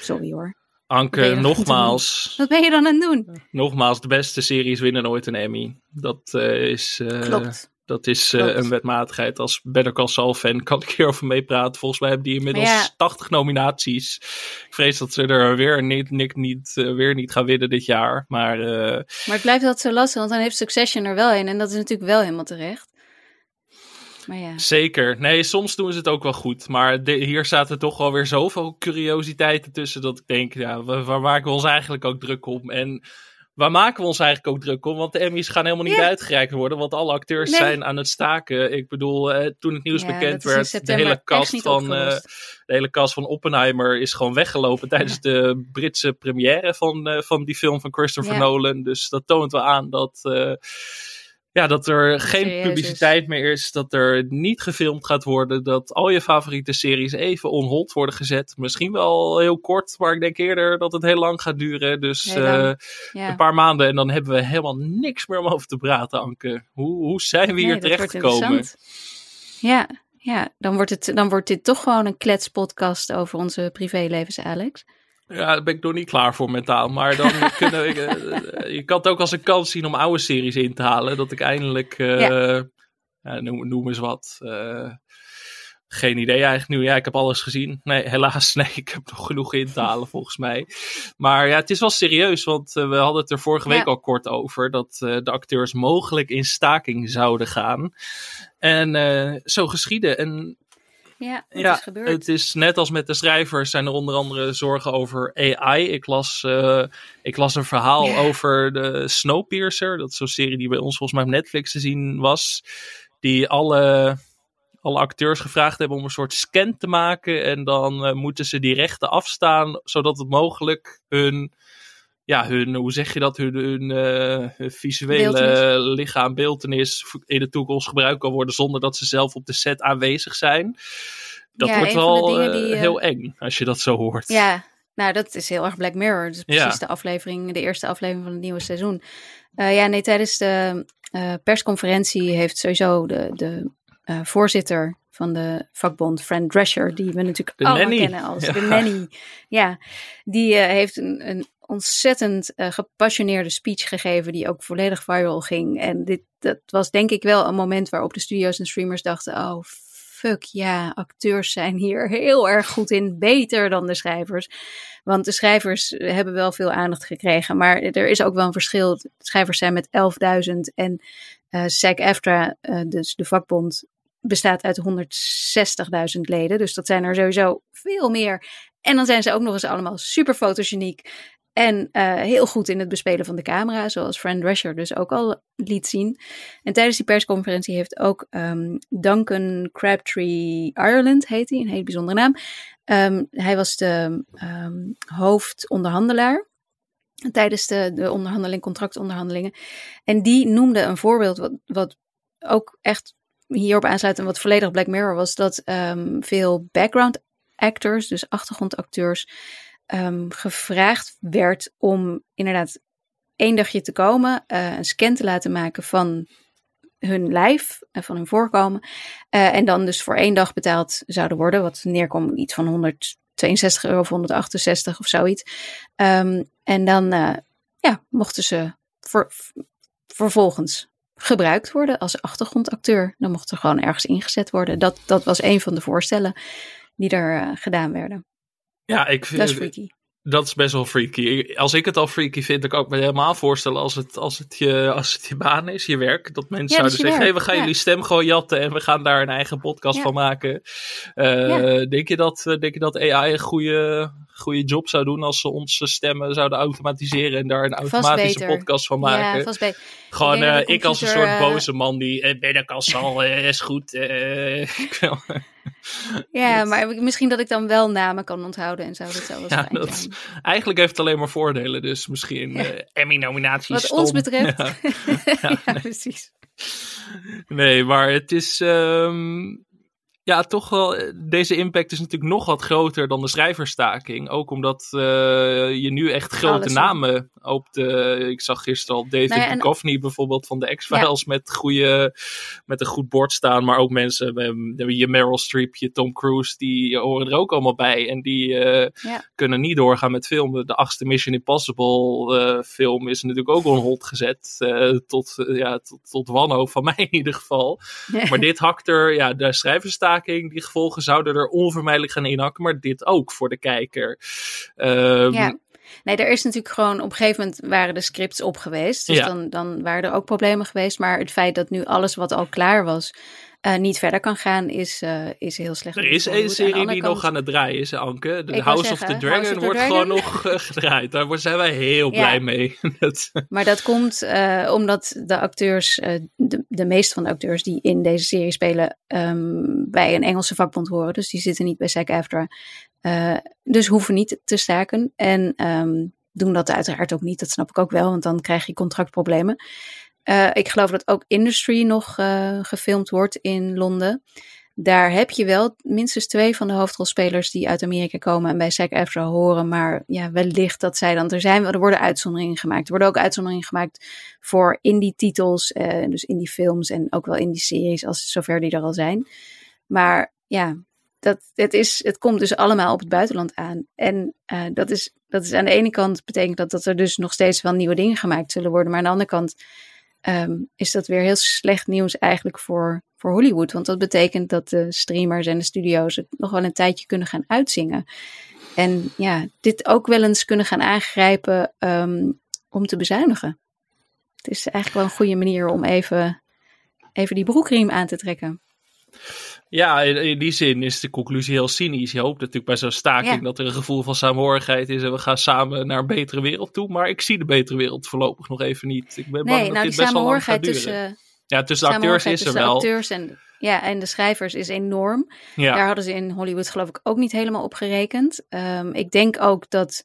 sorry hoor. Anke, nogmaals. Wat ben je dan aan het doen? Nogmaals, de beste series winnen nooit een Emmy. Dat uh, is. Uh, Klopt. Dat is uh, een wetmatigheid. Als Better Call Saul fan kan ik hierover meepraten. Volgens mij hebben die inmiddels ja. 80 nominaties. Ik vrees dat ze er weer niet, niet, niet, weer niet gaan winnen dit jaar. Maar, maar het blijft altijd zo lastig, want dan heeft Succession er wel in. En dat is natuurlijk wel helemaal terecht. Maar ja. Zeker. Nee, soms doen ze het ook wel goed. Maar de, hier zaten toch wel weer zoveel curiositeiten tussen. Dat ik denk, ja, waar, maken we ons eigenlijk ook druk om? En waar maken we ons eigenlijk ook druk om? Want de Emmys gaan helemaal niet uitgereikt worden. Want alle acteurs zijn aan het staken. Ik bedoel, eh, toen het nieuws bekend werd, de hele, cast van, uh, de hele cast van Oppenheimer is gewoon weggelopen tijdens de Britse première van, uh, van die film van Christopher Nolan. Dus dat toont wel aan dat ja, dat er geen publiciteit meer is, dat er niet gefilmd gaat worden, dat al je favoriete series even on hold worden gezet. Misschien wel heel kort, maar ik denk eerder dat het heel lang gaat duren. Dus uh, een paar maanden en dan hebben we helemaal niks meer om over te praten, Anke. Hoe, hoe zijn we hier terecht gekomen? Ja, ja dan, wordt het, dan wordt dit toch gewoon een kletspodcast over onze privélevens, Alex. Ja, daar ben ik nog niet klaar voor mentaal. Maar dan kunnen we, uh, je kan het ook als een kans zien om oude series in te halen. Dat ik eindelijk, uh, ja. noem, noem, eens wat. Geen idee eigenlijk nu. Ja, ik heb alles gezien. Nee, helaas. Nee, ik heb nog genoeg in te halen volgens mij. Maar ja, het is wel serieus. Want we hadden het er vorige week al kort over. Dat de acteurs mogelijk in staking zouden gaan. En zo geschieden. En ja, ja, is gebeurd. Het is net als met de schrijvers zijn er onder andere zorgen over AI. Ik las, uh, ik las een verhaal over de Snowpiercer. Dat is zo'n serie die bij ons volgens mij op Netflix te zien was. Die alle, alle acteurs gevraagd hebben om een soort scan te maken. En dan uh, moeten ze die rechten afstaan, zodat het mogelijk hun ja, hun, hoe zeg je dat, hun, hun, uh, visuele beeltenis. lichaam, beeltenis in de toekomst gebruikt kan worden zonder dat ze zelf op de set aanwezig zijn. Dat wordt wel uh, die, heel eng als je dat zo hoort. Ja, nou dat is heel erg Black Mirror. Dat is precies de aflevering, de eerste aflevering van het nieuwe seizoen. Ja, nee, tijdens de persconferentie heeft sowieso de, de voorzitter van de vakbond, Fran Drescher, die we natuurlijk de allemaal kennen als de nanny. Ja, die heeft een, een ontzettend uh, gepassioneerde speech gegeven, die ook volledig viral ging. En dit dat was denk ik wel een moment waarop de studio's en streamers dachten: oh fuck ja, acteurs zijn hier heel erg goed in, beter dan de schrijvers. Want de schrijvers hebben wel veel aandacht gekregen, maar er is ook wel een verschil. Schrijvers zijn met 11.000 en uh, SAG-AFTRA, uh, dus de vakbond, bestaat uit 160.000 leden. Dus dat zijn er sowieso veel meer. En dan zijn ze ook nog eens allemaal super fotogeniek. En uh, heel goed in het bespelen van de camera, zoals Fran Drescher dus ook al liet zien. En tijdens die persconferentie heeft ook um, Duncan Crabtree Ireland, heet hij, een hele bijzondere naam. Um, hij was de um, hoofdonderhandelaar tijdens de, de onderhandeling, contractonderhandelingen. En die noemde een voorbeeld wat, wat ook echt hierop aansluit en wat volledig Black Mirror was, dat veel background actors, dus achtergrondacteurs, um, gevraagd werd om inderdaad één dagje te komen, uh, een scan te laten maken van hun lijf en van hun voorkomen. Uh, en dan dus voor één dag betaald zouden worden, wat neerkomt iets van 162 euro of 168 of zoiets. Um, en dan ja, mochten ze ver, vervolgens gebruikt worden als achtergrondacteur. Dan mocht er gewoon ergens ingezet worden. Dat, dat was een van de voorstellen die er gedaan werden. Ja, ik vind dat is freaky. Dat is best wel freaky. Als ik het al freaky vind, dan kan ik me helemaal voorstellen als het, als het, je, als het je baan is, je werk. Dat mensen Ja, zouden zeggen, hey, we gaan ja. jullie stem gewoon jatten en we gaan daar een eigen podcast Ja. van maken. Eh, denk, je dat, eh, denk je dat AI een goede, goede job zou doen als ze onze stemmen zouden automatiseren en daar een automatische beter. podcast van Ja, maken? vast bij. Gewoon Ik eh, ik als een soort boze man die eh, ben ik al zal, is goed. Ja, maar misschien dat ik dan wel namen kan onthouden en zo. Dat zou wel Ja, dat- zijn. Eigenlijk heeft het alleen maar voordelen, dus misschien eh Emmy-nominaties. Wat ons betreft. Ja. ja, precies. Nee, maar het is. ehm, ja, toch wel. eh, Deze impact is natuurlijk nog wat groter dan de schrijversstaking. Ook omdat eh, je nu echt grote Alles, namen op de. Ik zag gisteren al David Nou ja, en- Duchovny bijvoorbeeld van de X-Files met, goede, met een goed bord staan. Maar ook mensen. Je Meryl Streep, je Tom Cruise, die horen er ook allemaal bij. En die eh, Ja. kunnen niet doorgaan met filmen. De achtste Mission Impossible film is natuurlijk ook on hold gezet. tot, ja, tot, tot wanhoop van mij in ieder geval. Maar dit hakt er, ja, de die gevolgen zouden er onvermijdelijk gaan inhakken, maar dit ook voor de kijker. Ehm, Ja. Nee, er is natuurlijk gewoon op een gegeven moment waren de scripts op geweest. Dus Ja. dan, dan waren er ook problemen geweest. Maar het feit dat nu alles wat al klaar was eh, niet verder kan gaan, is, eh, is heel slecht. Er is één serie die kant- nog aan het draaien is, Anke. De House of the Dragon House of the wordt Dragon. gewoon nog eh, gedraaid. Daar zijn wij heel Ja. blij mee. Dat- Maar dat komt omdat de acteurs, de, de meeste van de acteurs die in deze serie spelen, ehm, bij een Engelse vakbond horen. Dus die zitten niet bij SAG-AFTRA. Dus hoeven niet te staken. En ehm, doen dat uiteraard ook niet. Dat snap ik ook wel, want dan krijg je contractproblemen. Eh, ik geloof dat ook Industry nog eh, gefilmd wordt in Londen. Daar heb je wel minstens twee van de hoofdrolspelers die uit Amerika komen en bij SAG-AFTRA horen. Maar ja, wellicht dat zij dan er zijn. Er worden uitzonderingen gemaakt. Er worden ook uitzonderingen gemaakt voor indie-titels, eh, dus indie-films en ook wel indie-series, als zover die er al zijn. Maar ja, dat, het, is, het komt dus allemaal op het buitenland aan. En dat, is, dat is aan de ene kant betekent dat, dat er dus nog steeds wel nieuwe dingen gemaakt zullen worden. Maar aan de andere kant ehm, is dat weer heel slecht nieuws eigenlijk voor, voor Hollywood. Want dat betekent dat de streamers en de studio's het nog wel een tijdje kunnen gaan uitzingen. En ja, dit ook wel eens kunnen gaan aangrijpen ehm, om te bezuinigen. Het is eigenlijk wel een goede manier om even, even die broekriem aan te trekken. Ja, in, in die zin is de conclusie heel cynisch. Je hoopt natuurlijk bij zo'n staking Ja. dat er een gevoel van saamhorigheid is en we gaan samen naar een betere wereld toe. Maar ik zie de betere wereld voorlopig nog even niet. Ik ben bang Nee, dat nou die dit best wel lang gaat samenhorigheid duren. tussen, ja, tussen de acteurs is er wel. acteurs en, ja, en de schrijvers is enorm. Ja. Daar hadden ze in Hollywood geloof ik ook niet helemaal op gerekend. Ehm, ik denk ook dat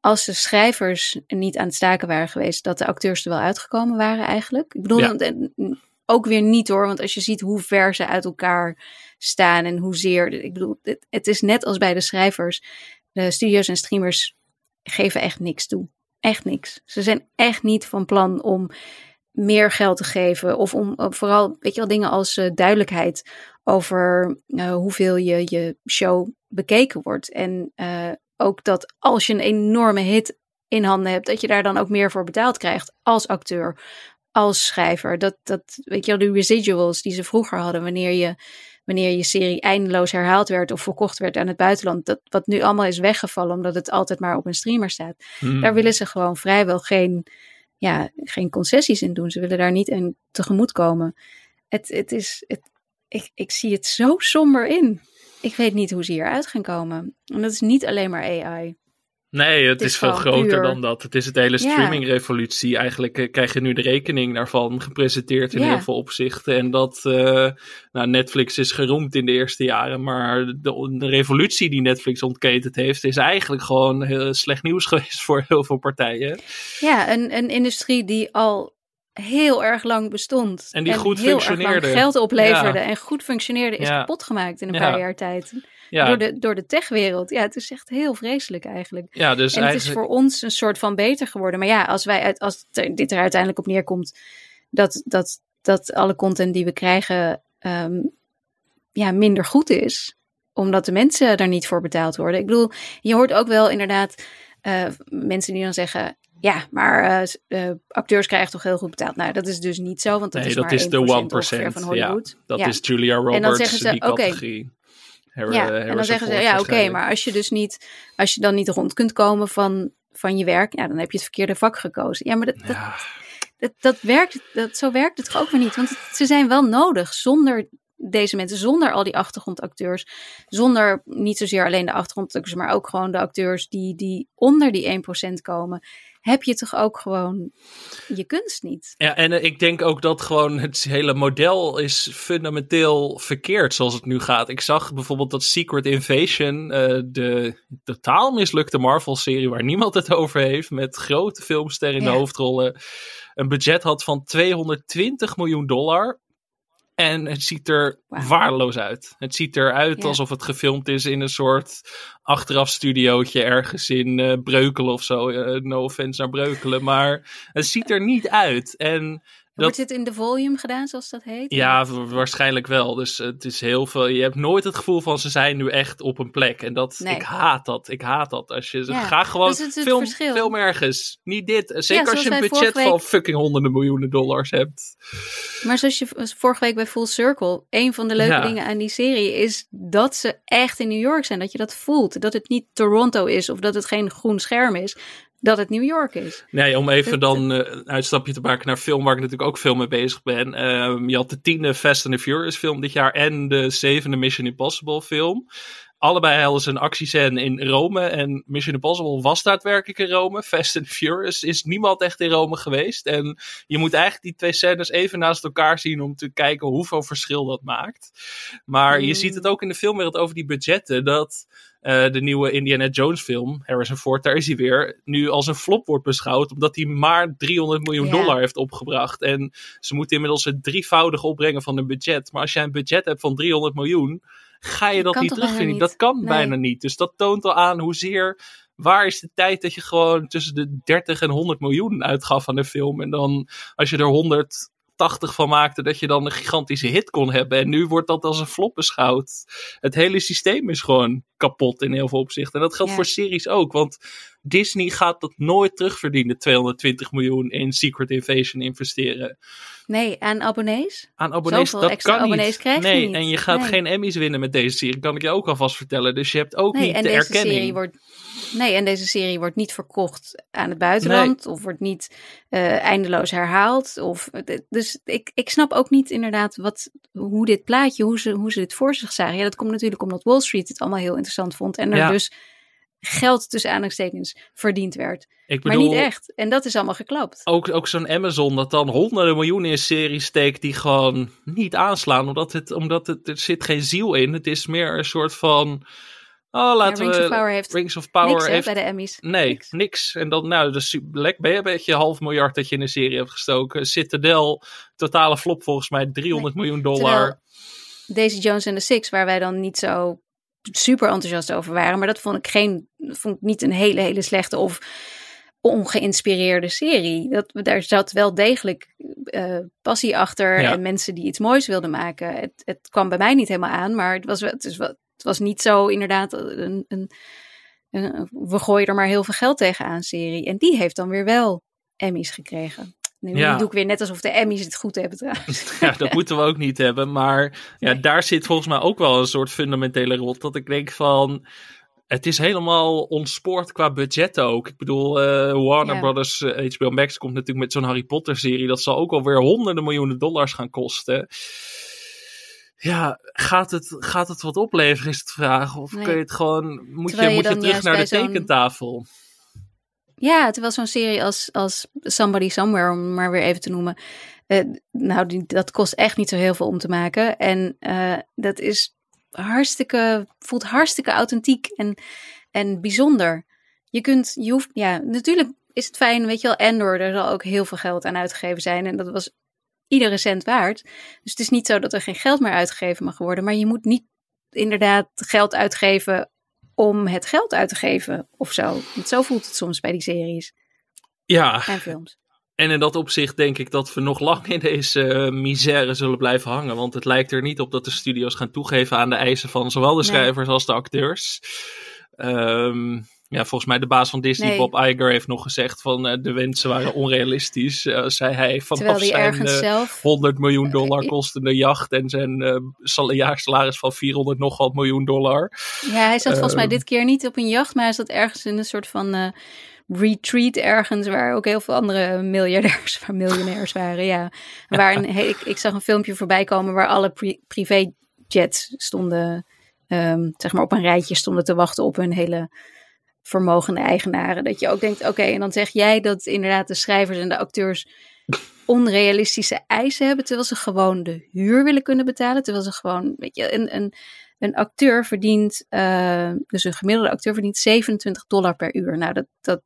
als de schrijvers niet aan het staken waren geweest, dat de acteurs er wel uitgekomen waren eigenlijk. Ik bedoel, Ja. Eh, ook weer niet hoor, want als je ziet hoe ver ze uit elkaar staan en hoezeer. Ik bedoel, het, is net als bij de schrijvers. De studio's en streamers geven echt niks toe. Echt niks. Ze zijn echt niet van plan om meer geld te geven. Of om om vooral, weet je wel, dingen als eh, duidelijkheid over eh, hoeveel je, je show bekeken wordt. En eh, ook dat als je een enorme hit in handen hebt, dat je daar dan ook meer voor betaald krijgt als acteur, als schrijver. Dat, dat weet je wel, de residuals die ze vroeger hadden wanneer je, wanneer je serie eindeloos herhaald werd of verkocht werd aan het buitenland. Dat, wat nu allemaal is weggevallen omdat het altijd maar op een streamer staat. Hmm. Daar willen ze gewoon vrijwel geen, ja, geen concessies in doen. Ze willen daar niet in tegemoet komen. Het, het is, het, ik, ik zie het zo somber in. Ik weet niet hoe ze hieruit gaan komen. En dat is niet alleen maar AI. Nee, het, is, veel groter dan dat. Het is het hele streaming-revolutie. Eigenlijk uh, krijg je nu de rekening daarvan gepresenteerd in heel veel opzichten. En dat, uh, nou, Netflix is geroemd in de eerste jaren, maar de, de revolutie die Netflix ontketend heeft, is eigenlijk gewoon heel slecht nieuws geweest voor heel veel partijen. Ja, een, een industrie die al heel erg lang bestond. En die goed heel functioneerde. Erg lang geld opleverde en goed functioneerde, is kapot gemaakt in een paar jaar tijd. Ja. Door, de, door de techwereld. Ja, het is echt heel vreselijk eigenlijk. Ja, dus en het is voor ons een soort van beter geworden. Maar ja, als, wij, als dit er uiteindelijk op neerkomt dat, dat, dat alle content die we krijgen ehm, ja, minder goed is. Omdat de mensen er niet voor betaald worden. Ik bedoel, je hoort ook wel inderdaad uh, mensen die dan zeggen... Ja, maar uh, acteurs krijgen toch heel goed betaald. Nou, dat is dus niet zo, want dat nee, is dat maar is de 1% van Hollywood. Ja, dat is Julia Roberts, en dan zeggen ze, die categorie ja, en dan zeggen ze, ja oké, maar als je dus niet, als je dan niet rond kunt komen van, van je werk, ja, dan heb je het verkeerde vak gekozen. Ja, maar dat, dat, dat, werkt, dat, zo werkt het ook weer niet, want ze zijn wel nodig. Zonder deze mensen, zonder al die achtergrondacteurs, zonder niet zozeer alleen de achtergrondacteurs, maar ook gewoon de acteurs die, die onder die 1% komen, heb je toch ook gewoon je kunst niet. Ja, en eh, ik denk ook dat gewoon het hele model is fundamenteel verkeerd zoals het nu gaat. Ik zag bijvoorbeeld dat Secret Invasion, uh, de totaal mislukte Marvel-serie waar niemand het over heeft, met grote filmsterren in de hoofdrollen, een budget had van 220 miljoen dollar. En het ziet er waardeloos uit. Het ziet eruit alsof het gefilmd is in een soort achteraf studiootje ergens in uh, Breukelen of zo. Uh, no offense naar Breukelen, maar het ziet er niet uit. En Wordt dit in de volume gedaan, zoals dat heet? Ja, waarschijnlijk wel. Dus het is heel veel. Je hebt nooit het gevoel van ze zijn nu echt op een plek. En dat, ik haat dat. Ik haat dat. Als je ja, graag gewoon film, film ergens. Niet dit. Zeker als je een budget van fucking honderden miljoenen dollars hebt. Maar zoals je vorige week bij Full Circle, een van de leuke dingen aan die serie is dat ze echt in New York zijn. Dat je dat voelt. Dat het niet Toronto is of dat het geen groen scherm is dat het New York is. Nee, om even dan uh, een uitstapje te maken naar film waar ik natuurlijk ook veel mee bezig ben. Uh, je had de tiende Fast and the Furious film dit jaar en de zevende Mission Impossible film. Allebei hadden ze een actiescène in Rome en Mission Impossible was daadwerkelijk in Rome. Fast and Furious is niemand echt in Rome geweest. En je moet eigenlijk die twee scènes even naast elkaar zien om te kijken hoeveel verschil dat maakt. Maar je ziet het ook in de filmwereld over die budgetten dat uh, de nieuwe Indiana Jones film, Harrison Ford, daar is hij weer, nu als een flop wordt beschouwd, omdat hij maar 300 miljoen dollar heeft opgebracht. En ze moeten inmiddels het drievoudige opbrengen van hun budget. Maar als jij een budget hebt van 300 miljoen, ga je dat, niet terugvinden. Dat kan bijna niet. Dus dat toont al aan hoezeer waar is de tijd dat je gewoon tussen de 30 en 100 miljoen uitgaf aan de film. En dan als je er 100 80 van maakte, dat je dan een gigantische hit kon hebben. En nu wordt dat als een flop beschouwd. Het hele systeem is gewoon kapot in heel veel opzichten. En dat geldt voor series ook, want Disney gaat dat nooit terugverdienen, 220 miljoen in Secret Invasion investeren. Nee, aan abonnees? Aan abonnees, dat kan abonnees niet. nee, en je gaat geen Emmys winnen met deze serie, kan ik je ook alvast vertellen. Dus je hebt ook niet de erkenning. Serie wordt Nee, en deze serie wordt niet verkocht aan het buitenland of wordt niet uh, eindeloos herhaald. Of, dus ik, ik snap ook niet inderdaad wat, hoe dit plaatje, hoe ze, hoe ze dit voor zich zagen. Ja, dat komt natuurlijk omdat Wall Street het allemaal heel interessant vond en er dus geld tussen aanhalingstekens verdiend werd. Ik bedoel, maar niet echt. En dat is allemaal geklapt. Ook, ook zo'n Amazon dat dan honderden miljoenen in series steekt die gewoon niet aanslaan. Omdat, het, omdat het, er zit geen ziel in. Het is meer een soort van Oh, laten Rings we. Of Power heeft Rings of Power niks, heeft bij de Emmys. Nee, niks. En dan, nou, dus ben je een beetje half miljard dat je in een serie hebt gestoken. Citadel, totale flop volgens mij, 300 miljoen dollar. Daisy Jones en de Six, waar wij dan niet zo super enthousiast over waren. Maar dat vond ik, geen, vond ik niet een hele, hele slechte of ongeïnspireerde serie. Dat, daar zat wel degelijk uh, passie achter en mensen die iets moois wilden maken. Het, het kwam bij mij niet helemaal aan, maar het was, het is wat, het was niet zo inderdaad een, een, een, we gooien er maar heel veel geld tegenaan serie. En die heeft dan weer wel Emmys gekregen. Nu ja. doe ik weer net alsof de Emmys het goed hebben trouwens. Ja, dat moeten we ook niet hebben. Maar ja, daar zit volgens mij ook wel een soort fundamentele rot. Dat ik denk van, het is helemaal ontspoord qua budget ook. Ik bedoel, uh, Warner Brothers, uh, eh, HBO Max komt natuurlijk met zo'n Harry Potter serie. Dat zal ook alweer honderden miljoenen dollars gaan kosten ja, gaat het, gaat het wat opleveren, is het vraag. Of Nee. kun je het gewoon, moet je, Terwijl je moet je terug naar de tekentafel? Ja, terwijl zo'n serie als, als Somebody Somewhere, om maar weer even te noemen. eh, nou, die, dat kost echt niet zo heel veel om te maken. En eh, dat is hartstikke, voelt hartstikke authentiek en, en bijzonder. Je kunt, je hoeft, ja, natuurlijk is het fijn, weet je wel, Endor, daar zal ook heel veel geld aan uitgegeven zijn. En dat was iedere cent waard. Dus het is niet zo dat er geen geld meer uitgegeven mag worden. Maar je moet niet inderdaad geld uitgeven om het geld uit te geven of zo. Want zo voelt het soms bij die series Ja, en films. en in dat opzicht denk ik dat we nog lang in deze eh, misère zullen blijven hangen. Want het lijkt er niet op dat de studio's gaan toegeven aan de eisen van zowel de Nee. schrijvers als de acteurs. Ehm, ja, volgens mij de baas van Disney, Nee. Bob Iger, heeft nog gezegd van eh, de wensen waren onrealistisch. eh, zei hij vanaf zijn eh, zelf... 100 miljoen dollar kostende jacht en zijn sal- jaarsalaris van 400 nog wat miljoen dollar. Ja, hij zat volgens mij Ehm. dit keer niet op een jacht, maar hij zat ergens in een soort van retreat ergens waar ook heel veel andere miljardairs, waar miljonairs waren. Ja, waar een, he- ik, ik zag een filmpje voorbij komen waar alle pri privéjets stonden, ehm, zeg maar op een rijtje stonden te wachten op hun hele vermogende eigenaren. Dat je ook denkt, oké, en dan zeg jij dat inderdaad de schrijvers en de acteurs onrealistische eisen hebben, terwijl ze gewoon de huur willen kunnen betalen, terwijl ze gewoon, weet je, een, een, een acteur verdient, eh, dus een gemiddelde acteur verdient 27 dollar per uur. Nou, dat, dat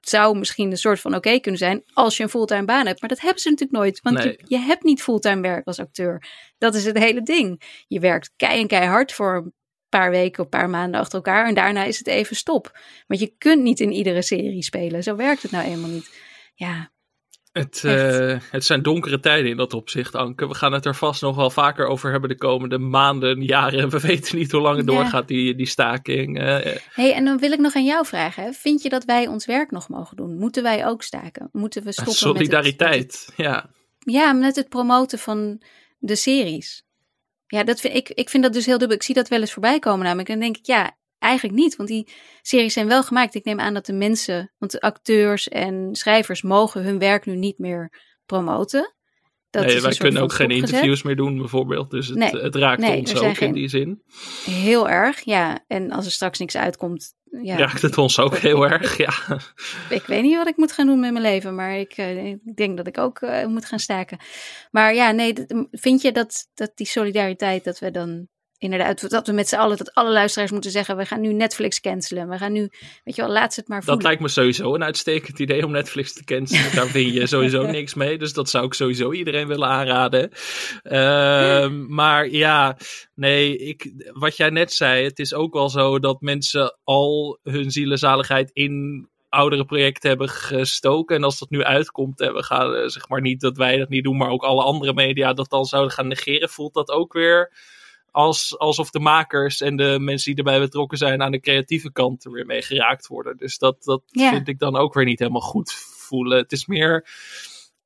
zou misschien een soort van oké kunnen zijn als je een fulltime baan hebt, maar dat hebben ze natuurlijk nooit, want Nee. je, je hebt niet fulltime werk als acteur. Dat is het hele ding. Je werkt kei en keihard voor een paar weken een paar maanden achter elkaar en daarna is het even stop. Want je kunt niet in iedere serie spelen. Zo werkt het nou eenmaal niet. Ja, Het, eh, het zijn donkere tijden in dat opzicht, Anke. We gaan het er vast nog wel vaker over hebben de komende maanden, jaren. We weten niet hoe lang het Ja. doorgaat, die, die staking. Eh, hey, en dan wil ik nog aan jou vragen. Hè. Vind je dat wij ons werk nog mogen doen? Moeten wij ook staken? Moeten we stoppen met het- solidariteit, ja. ja, met het promoten van de series. Ja, dat vind, ik, ik vind dat dus heel dubbel. Ik zie dat wel eens voorbij komen namelijk. En dan denk ik, ja, eigenlijk niet. Want die series zijn wel gemaakt. Ik neem aan dat de mensen, want de acteurs en schrijvers mogen hun werk nu niet meer promoten. Dat nee, wij kunnen ook geen interviews meer doen, bijvoorbeeld. Dus het, Nee, het raakt nee, ons ook geen- in die zin. Heel erg, ja. En als er straks niks uitkomt, ja, Raakt het ons ook heel erg, ja. ik weet niet wat ik moet gaan doen met mijn leven, maar ik, eh, ik denk dat ik ook eh, moet gaan staken. Maar ja, nee, vind je dat, dat die solidariteit, dat we dan inderdaad, dat we met z'n allen, dat alle luisteraars moeten zeggen, we gaan nu Netflix cancelen. We gaan nu, weet je wel, laat ze het maar Dat voelen. lijkt me sowieso een uitstekend idee om Netflix te cancelen. Daar win je sowieso niks mee. Dus dat zou ik sowieso iedereen willen aanraden. Ehm, maar ja, nee, ik, wat jij net zei, het is ook wel zo dat mensen al hun zielenzaligheid in oudere projecten hebben gestoken. En als dat nu uitkomt en we gaan, eh, zeg maar niet dat wij dat niet doen, maar ook alle andere media dat dan zouden gaan negeren, voelt dat ook weer als, alsof de makers en de mensen die erbij betrokken zijn aan de creatieve kant er weer mee geraakt worden. Dus dat, dat Ja. vind ik dan ook weer niet helemaal goed voelen. Het is meer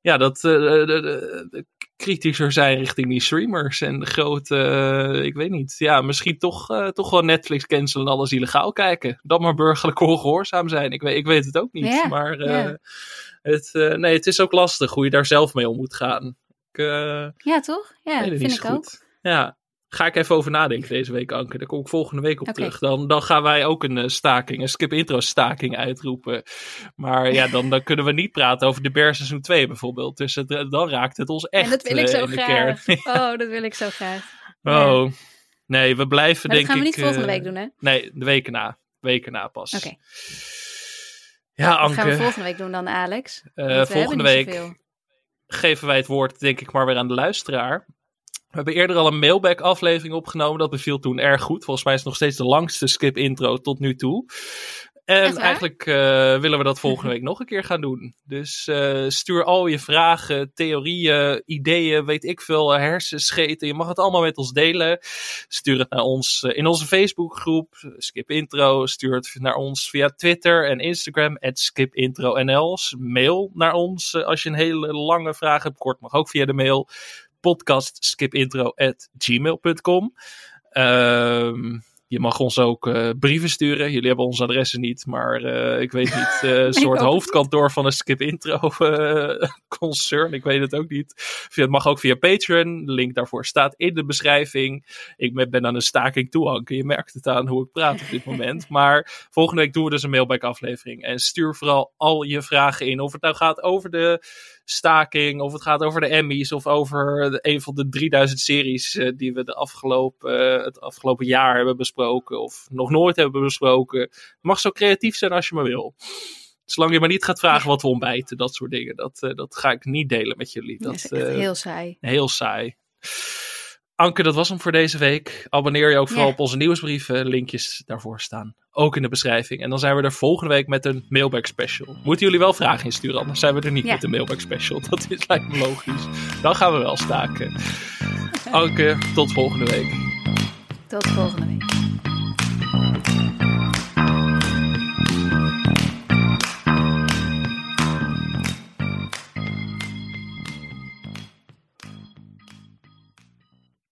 ja, dat eh, de, de, de kritischer zijn richting die streamers en de grote, eh, ik weet niet, ja, misschien toch, eh, toch wel Netflix cancelen en alles illegaal kijken. Dan maar burgerlijk ongehoorzaam zijn. Ik weet, ik weet het ook niet. Ja, maar ja. het, nee, het is ook lastig hoe je daar zelf mee om moet gaan. Ik, Ja, toch? Ja, vind ik ook. Ja, ga ik even over nadenken deze week, Anke. Daar kom ik volgende week op Oké. terug. Dan, dan gaan wij ook een eh, staking, een skip intro staking uitroepen. Maar ja, dan, dan kunnen we niet praten over de Bear seizoen 2 bijvoorbeeld. Dus het, eh, dan raakt het ons echt en dat wil ik eh, zo graag. Oh, dat wil ik zo graag. Ja. Oh, nee, we blijven Maar denk dat gaan we ik... niet volgende eh, week doen, hè? Oké, Nee, de weken na. Weken na pas. Ja, dat Anke. gaan we volgende week doen dan, Alex. eh, we volgende week geven wij het woord, denk ik, maar weer aan de luisteraar. We hebben eerder al een mailback aflevering opgenomen. Dat beviel toen erg goed. Volgens mij is het nog steeds de langste skip intro tot nu toe. En eigenlijk eh, willen we dat volgende week nog een keer gaan doen. Dus eh, stuur al je vragen, theorieën, ideeën, weet ik veel, eh, hersenscheten. Je mag het allemaal met ons delen. Stuur het naar ons in onze Facebookgroep, Skip Intro. Stuur het naar ons via Twitter en Instagram, skipintronl. Mail naar ons als je een hele lange vraag hebt. Kort mag ook via de mail. Podcast skipintro at gmail.com. Ehm Je mag ons ook uh, brieven sturen. Jullie hebben onze adressen niet, maar uh, ik weet niet. Uh, een soort hoofdkantoor van een Skip Intro concern. Ik weet het ook niet. Het mag ook via Patreon. De link daarvoor staat in de beschrijving. Ik ben aan een staking toe. Je merkt het aan hoe ik praat op dit moment. Maar volgende week doen we dus een mailback aflevering. En stuur vooral al je vragen in. Of het nou gaat over de staking, of het gaat over de Emmys, of over de, een van de 3000 series uh, die we de afgelopen, uh, het afgelopen jaar hebben besproken, of nog nooit hebben besproken. Het mag zo creatief zijn als je maar wil. Zolang je maar niet gaat vragen wat we ontbijten, dat soort dingen. Dat, uh, dat ga ik niet delen met jullie. Dat, is echt heel saai. Heel saai. Anke, dat was hem voor deze week. Abonneer je ook vooral op onze nieuwsbrieven. Linkjes daarvoor staan ook in de beschrijving. En dan zijn we er volgende week met een mailback special. Moeten jullie wel vragen insturen, anders zijn we er niet met een mailback special. Dat is, lijkt me logisch. Dan gaan we wel staken. Anke, tot volgende week. Tot volgende week.